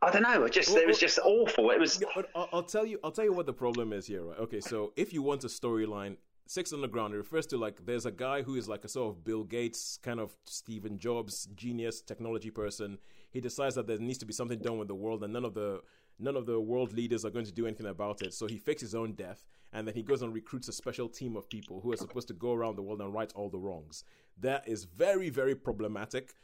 I don't know. It just it was just awful. It was. I'll, I'll tell you. I'll tell you what the problem is here, right? Okay, so if you want a storyline, Six Underground it refers to like there's a guy who is like a sort of Bill Gates kind of Stephen Jobs genius technology person. He decides that there needs to be something done with the world, and none of the none of the world leaders are going to do anything about it. So he fakes his own death, and then he goes and recruits a special team of people who are supposed to go around the world and right all the wrongs. That is very very problematic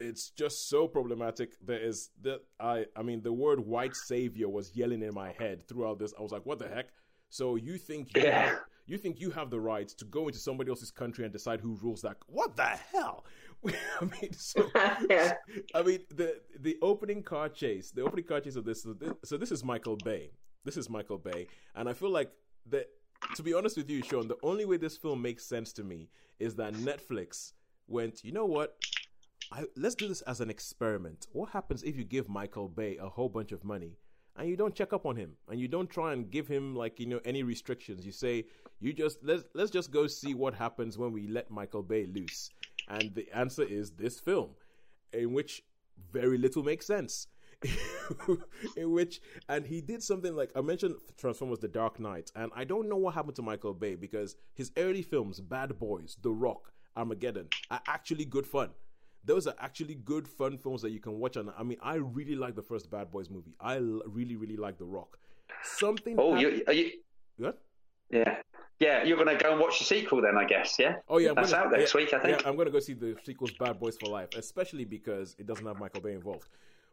it's just so problematic. There is that I I mean the word white savior was yelling in my head throughout this. I was like, what the heck? So you think you Yeah. You think you have the right to go into somebody else's country and decide who rules that? What the hell? I mean, so Yeah. I mean the the opening car chase, the opening car chase of this. So this, so this is Michael Bay. This is Michael Bay, and I feel like that. To be honest with you, Sean, the only way this film makes sense to me is that Netflix went. You know what? I, let's do this as an experiment. What happens if you give Michael Bay a whole bunch of money and you don't check up on him and you don't try and give him like you know any restrictions? You say you just let's let's just go see what happens when we let Michael Bay loose. And the answer is this film, in which very little makes sense. in which and he did something like I mentioned Transformers The Dark Knight and I don't know what happened to Michael Bay because his early films Bad Boys, The Rock, Armageddon are actually good fun. Those are actually good fun films that you can watch and I mean I really like the first Bad Boys movie. I l- really really like The Rock. Something Oh, hap- you, are you? What? Yeah, yeah. You're going to go and watch the sequel then, I guess. Yeah. Oh yeah, I'm That's gonna, out next yeah, week, I think. Yeah, I'm gonna go see the sequels Bad Boys for Life, especially because it doesn't have Michael Bay involved.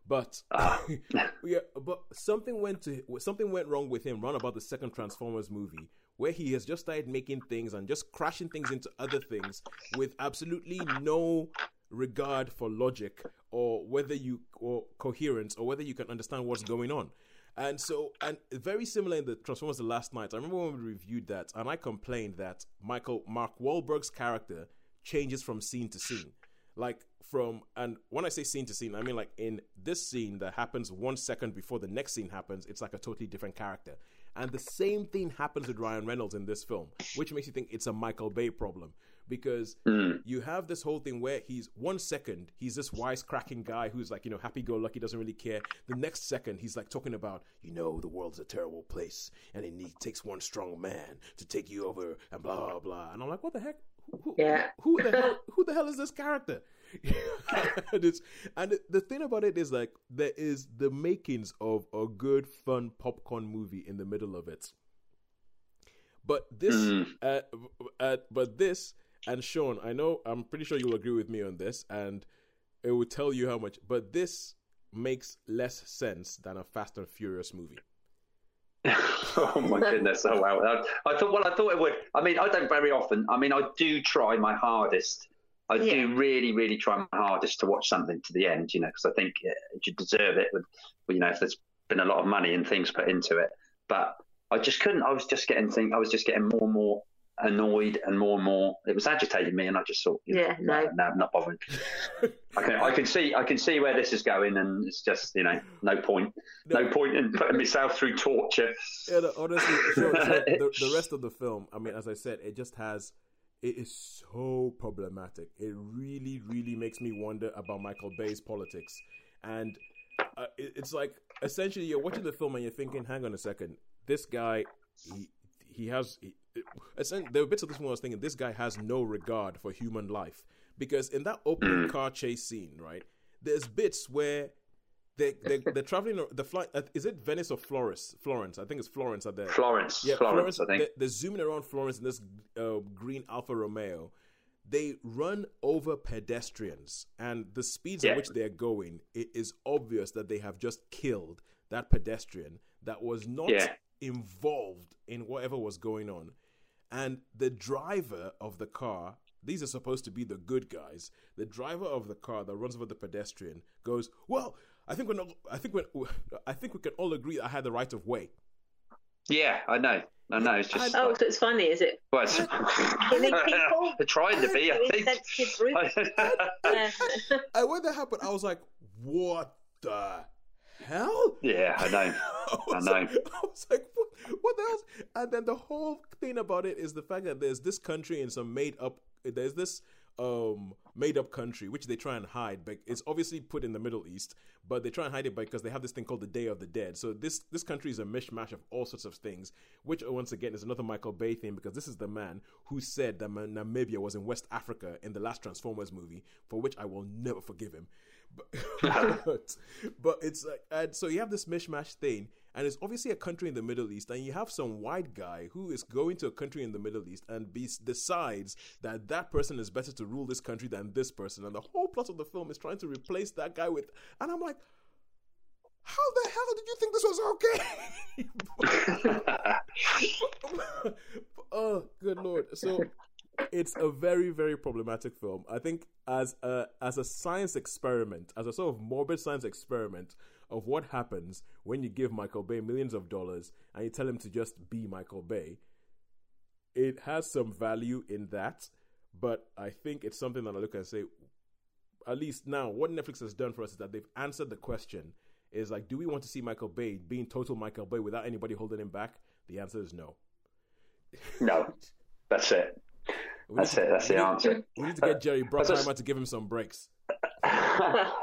But Ah. yeah, but something went to something went wrong with him. Run about the second Transformers movie, where he has just started making things and just crashing things into other things with absolutely no regard for logic or whether you or coherence or whether you can understand what's going on. And so, and very similar in the Transformers: The Last Knight. I remember when we reviewed that, and I complained that Michael Mark Wahlberg's character changes from scene to scene, like from. And when I say scene to scene, I mean like in this scene that happens one second before the next scene happens, it's like a totally different character. And the same thing happens with Ryan Reynolds in this film, which makes you think it's a Michael Bay problem because you have this whole thing where he's one second he's this wisecracking guy who's like you know happy-go-lucky doesn't really care. The next second he's like talking about you know the world's a terrible place and it need, takes one strong man to take you over and blah blah blah. And i'm like what the heck? Who, who- Yeah. who the hell who the hell is this character? And, and the thing about it is like there is the makings of a good fun popcorn movie in the middle of it. But this Mm. uh, uh, but this and Sean, I know I'm pretty sure you'll agree with me on this, and it will tell you how much. But this makes less sense than a Fast and Furious movie. oh my goodness! Oh wow! I, I thought. Well, I thought it would. I mean, I don't very often. I mean, I do try my hardest. I Yeah. do really, really try my hardest to watch something to the end. You know, because I think uh, it should deserve it. With, you know, if there's been a lot of money and things put into it, but I just couldn't. I was just getting think. I was just getting more and more annoyed and more and more. It was agitating me, and I just thought, you know, Yeah, no. no, I'm not bothering. I can, I can see, I can see where this is going, and it's just, you know, no point, no point in putting myself through torture. Yeah, no, honestly, Sean, Sean, the, the rest of the film, I mean, as I said, it just has. It is so problematic. It really, really makes me wonder about Michael Bay's politics, and uh, it, it's like essentially you're watching the film and you're thinking, "Hang on a second, this guy, he he has." He, there were bits of this one I was thinking, this guy has no regard for human life because in that opening car chase scene, right? There's bits where they they they're traveling. The flight uh, is it Venice or Florence? Florence, I think it's Florence. At the Florence, yeah, Florence, I think. They're, they're zooming around Florence in this uh, green Alfa Romeo. They run over pedestrians, and the speeds at which they're going, it is obvious that they have just killed that pedestrian that was not Yeah. involved in whatever was going on. And the driver of the car, these are supposed to be the good guys. The driver of the car that runs over the pedestrian goes, "Well, I think we're not, I think we I think we can all agree I had the right of way." Yeah, I know. I know. It's just. Oh, so it's funny, is it? well, it's, Killing people? they're trying to be, I think. I, groups? Yeah. And when that happened, I was like, "What the hell?" yeah, I know. I was know. Like, I was like, what, what the hell? And then the whole thing about it is the fact that there's this country in some made up, there's this um made up country which they try and hide, but it's obviously put in the Middle East, but they try and hide it because they have this thing called the Day of the Dead. So this this country is a mishmash of all sorts of things, which once again is another Michael Bay thing because this is the man who said that Namibia was in West Africa in the last Transformers movie, for which I will never forgive him. But, but it's like, and so you have this mishmash thing, and it's obviously a country in the Middle East, and you have some white guy who is going to a country in the Middle East and be, decides that that person is better to rule this country than this person, and the whole plot of the film is trying to replace that guy with, and I'm like, how the hell did you think this was okay? oh, good lord! So it's a very very problematic film. I think as a as a science experiment as a sort of morbid science experiment of what happens when you give michael bay millions of dollars and you tell him to just be michael bay it has some value in that but i think it's something that i look and say at least now what netflix has done for us is that they've answered the question is like do we want to see michael bay being total michael bay without anybody holding him back? The answer is no. No, that's it. We That's need to- it. That's the need- answer. We need to get Jerry As I s- Bruckheimer to give him some brakes.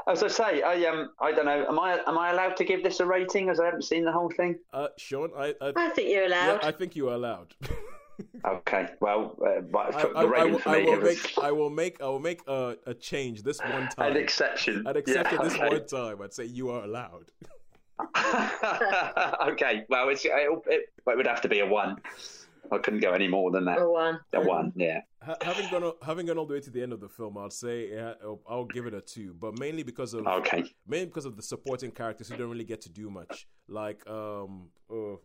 As I say, I um, I don't know. Am I am I allowed to give this a rating as I haven't seen the whole thing? Uh, Sean, I, I, I think you're yeah, allowed. I think you are allowed. Okay. Well, uh, but I, I, the rating will, for I me will was make, I will make, I will make a, a change this one time. an exception. I'd accept Yeah, this okay. one time. I'd say you are allowed. okay. Well, it's, it, it, it would have to be a one. I couldn't go any more than that. Or one. A one. Yeah. Having gone, all- having gone all the way to the end of the film, I'll say yeah, I'll, I'll give it a two, but mainly because of Okay. mainly because of the supporting characters who don't really get to do much. Like um uh,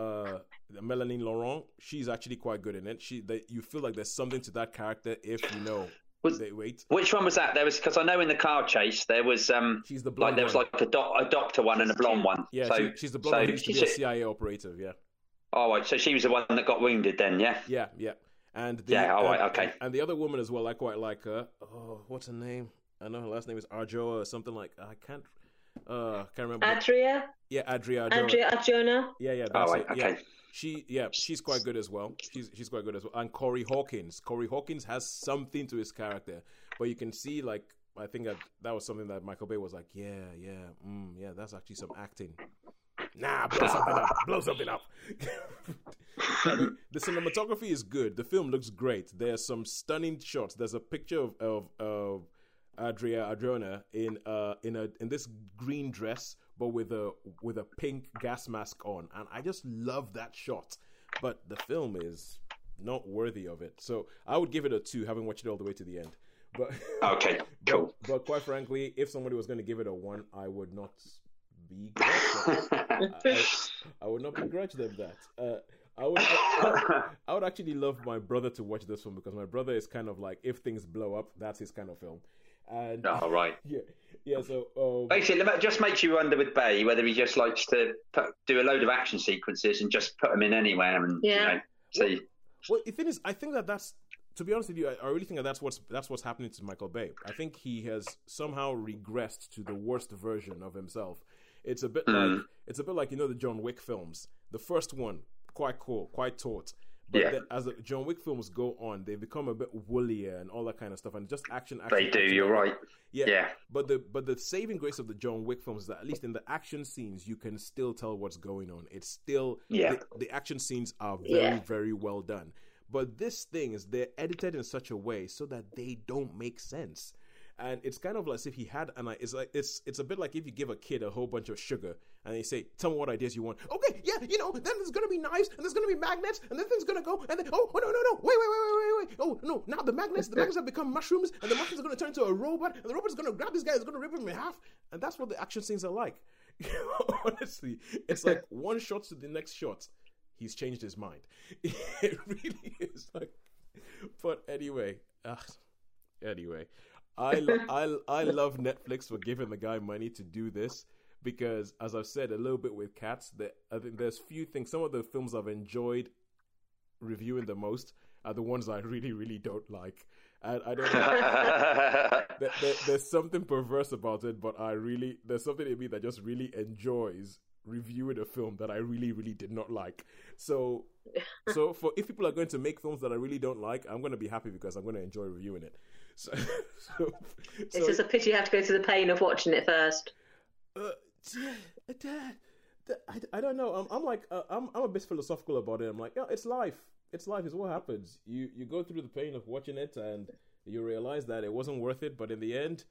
uh Melanie Laurent, she's actually quite good in it. She that you feel like there's something to that character if you know. Was- they wait. Which one was that? There was because I know in the car chase there was um She's the blonde like there was one. like a, doc, a doctor one and a blonde one. Yeah, so, she, she's the blonde one who so used to be she- a CIA operative. Yeah, Oh, right. So she was the one that got wounded then, yeah. yeah, yeah. And the, Yeah, all right, and- okay. And the other woman as well, I quite like her. Oh, what's her name? I know her last name is Arjona or something like. I can't. Uh, can't remember. Adria, yeah, Adria. Arjona. Andrea Adriana. Yeah, yeah. That's right, it. Yeah. okay. She, yeah, she's quite good as well. She's she's quite good as well. And Corey Hawkins. Corey Hawkins has something to his character, but you can see like I think that that was something that Michael Bay was like, yeah, yeah, mm, yeah. That's actually some acting. Nah, blow something up. Blow something up. The cinematography is good. The film looks great. There's some stunning shots. There's a picture of of, of Adria Adriana in uh in a in this green dress, but with a with a pink gas mask on, and I just love that shot. But the film is not worthy of it. So I would give it a two, having watched it all the way to the end. But Okay, cool. but, but quite frankly, if somebody was going to give it a one, I would not begrudge them. I, I would not begrudge them that. Uh, I would. I, I would actually love my brother to watch this film because my brother is kind of like if things blow up, that's his kind of film. And All right. yeah, yeah. So um, Basically, it just makes you wonder with Bay whether he just likes to put, do a load of action sequences and just put them in anywhere and Yeah. you know see. Well, the thing is, I think that that's to be honest with you, I, I really think that that's what's that's what's happening to Michael Bay. I think he has somehow regressed to the worst version of himself. It's a bit Mm. like it's a bit like you know the John Wick films. The first one, quite cool, quite taut. But Yeah. then as the John Wick films go on, they become a bit woolier and all that kind of stuff, and just action. action They do. action, You're right. Yeah. Yeah. But the but the saving grace of the John Wick films is that at least in the action scenes you can still tell what's going on. It's still Yeah. the, the action scenes are very Yeah. very well done. But this thing is they're edited in such a way so that they don't make sense. And it's kind of like as if he had and it's like it's it's a bit like if you give a kid a whole bunch of sugar and they say, Tell me what ideas you want. Okay, yeah, you know, then there's gonna be knives and there's gonna be magnets and then things gonna go and then oh, oh no no no wait wait wait wait wait wait oh no now the magnets the magnets have become mushrooms and the mushrooms are gonna turn into a robot and the robot's gonna grab this guy it's gonna rip him in half and that's what the action scenes are like. Honestly, it's like one shot to the next shot, he's changed his mind. It really is like. But anyway, uh, anyway, I lo- I I love Netflix for giving the guy money to do this, because, as I've said a little bit with cats, that I think there's few things. Some of the films I've enjoyed reviewing the most are the ones I really, really don't like. And I don't know. there, there, there's something perverse about it, but I really there's something in me that just really enjoys reviewing a film that I really, really did not like. So, so for if people are going to make films that I really don't like, I'm going to be happy because I'm going to enjoy reviewing it. So, so it's so, just a pity you have to go through the pain of watching it first. Uh, I, I don't know. I'm, I'm like uh, I'm I'm a bit philosophical about it. I'm like, yeah, it's life. It's life. It's what happens. You you go through the pain of watching it, and you realize that it wasn't worth it. But in the end,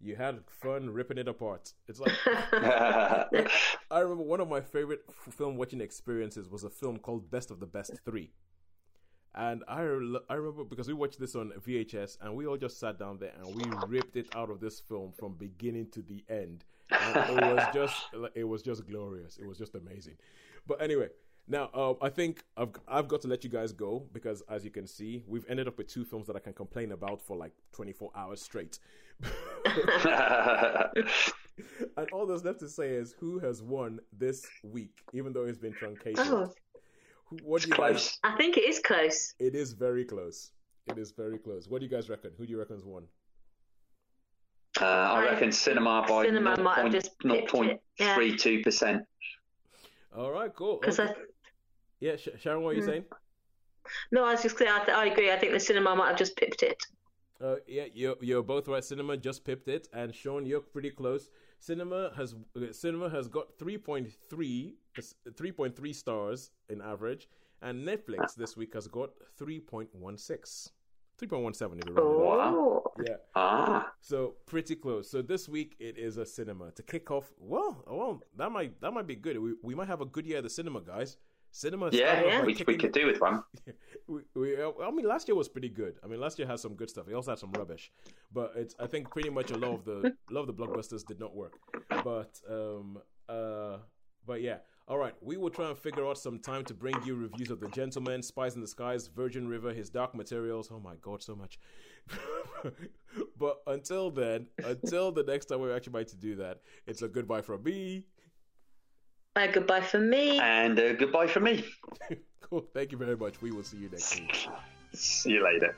you had fun ripping it apart. It's like I remember one of my favorite film watching experiences was a film called Best of the Best Three, and I I remember because we watched this on VHS and we all just sat down there and we ripped it out of this film from beginning to the end. And it was just it was just glorious. It was just amazing. But anyway, now, uh, I think I've I've got to let you guys go because, as you can see, we've ended up with two films that I can complain about for like 24 hours straight. and all there's left to say is who has won this week, even though it's been truncated. Oh. What do you guys? I think it is close. It is very close. It is very close. What do you guys reckon? Who do you reckon has won? Uh, I reckon cinema by cinema 0. might have just 0.32 percent. All right, cool. Because okay. Yeah, Sharon, what are you mm. saying? No, I was just saying, I, th- I, agree. I think the cinema might have just pipped it. Uh, yeah, you're, you're both right. Cinema just pipped it, and Sean, you're pretty close. Cinema has uh, cinema has got 3.3 3.3 stars in average, and Netflix this week has got 3.16. 3.17 if you oh. Yeah. Ah. So pretty close. So this week it is a cinema to kick off. Well, well, that might that might be good. We we might have a good year at the cinema, guys. Cinema. Yeah, yeah. We, we could do with one. we, we, I mean, last year was pretty good. I mean, last year had some good stuff. It also had some rubbish, but it's. I think pretty much a lot of the a lot of the blockbusters did not work. But um uh but yeah. All right, we will try and figure out some time to bring you reviews of The Gentlemen, Spies in Disguise, Virgin River, His Dark Materials. Oh my God, so much. but until then, until the next time we're actually about to do that, it's a goodbye from me. A goodbye from me. And a goodbye from me. cool. Thank you very much. We will see you next week. see you later.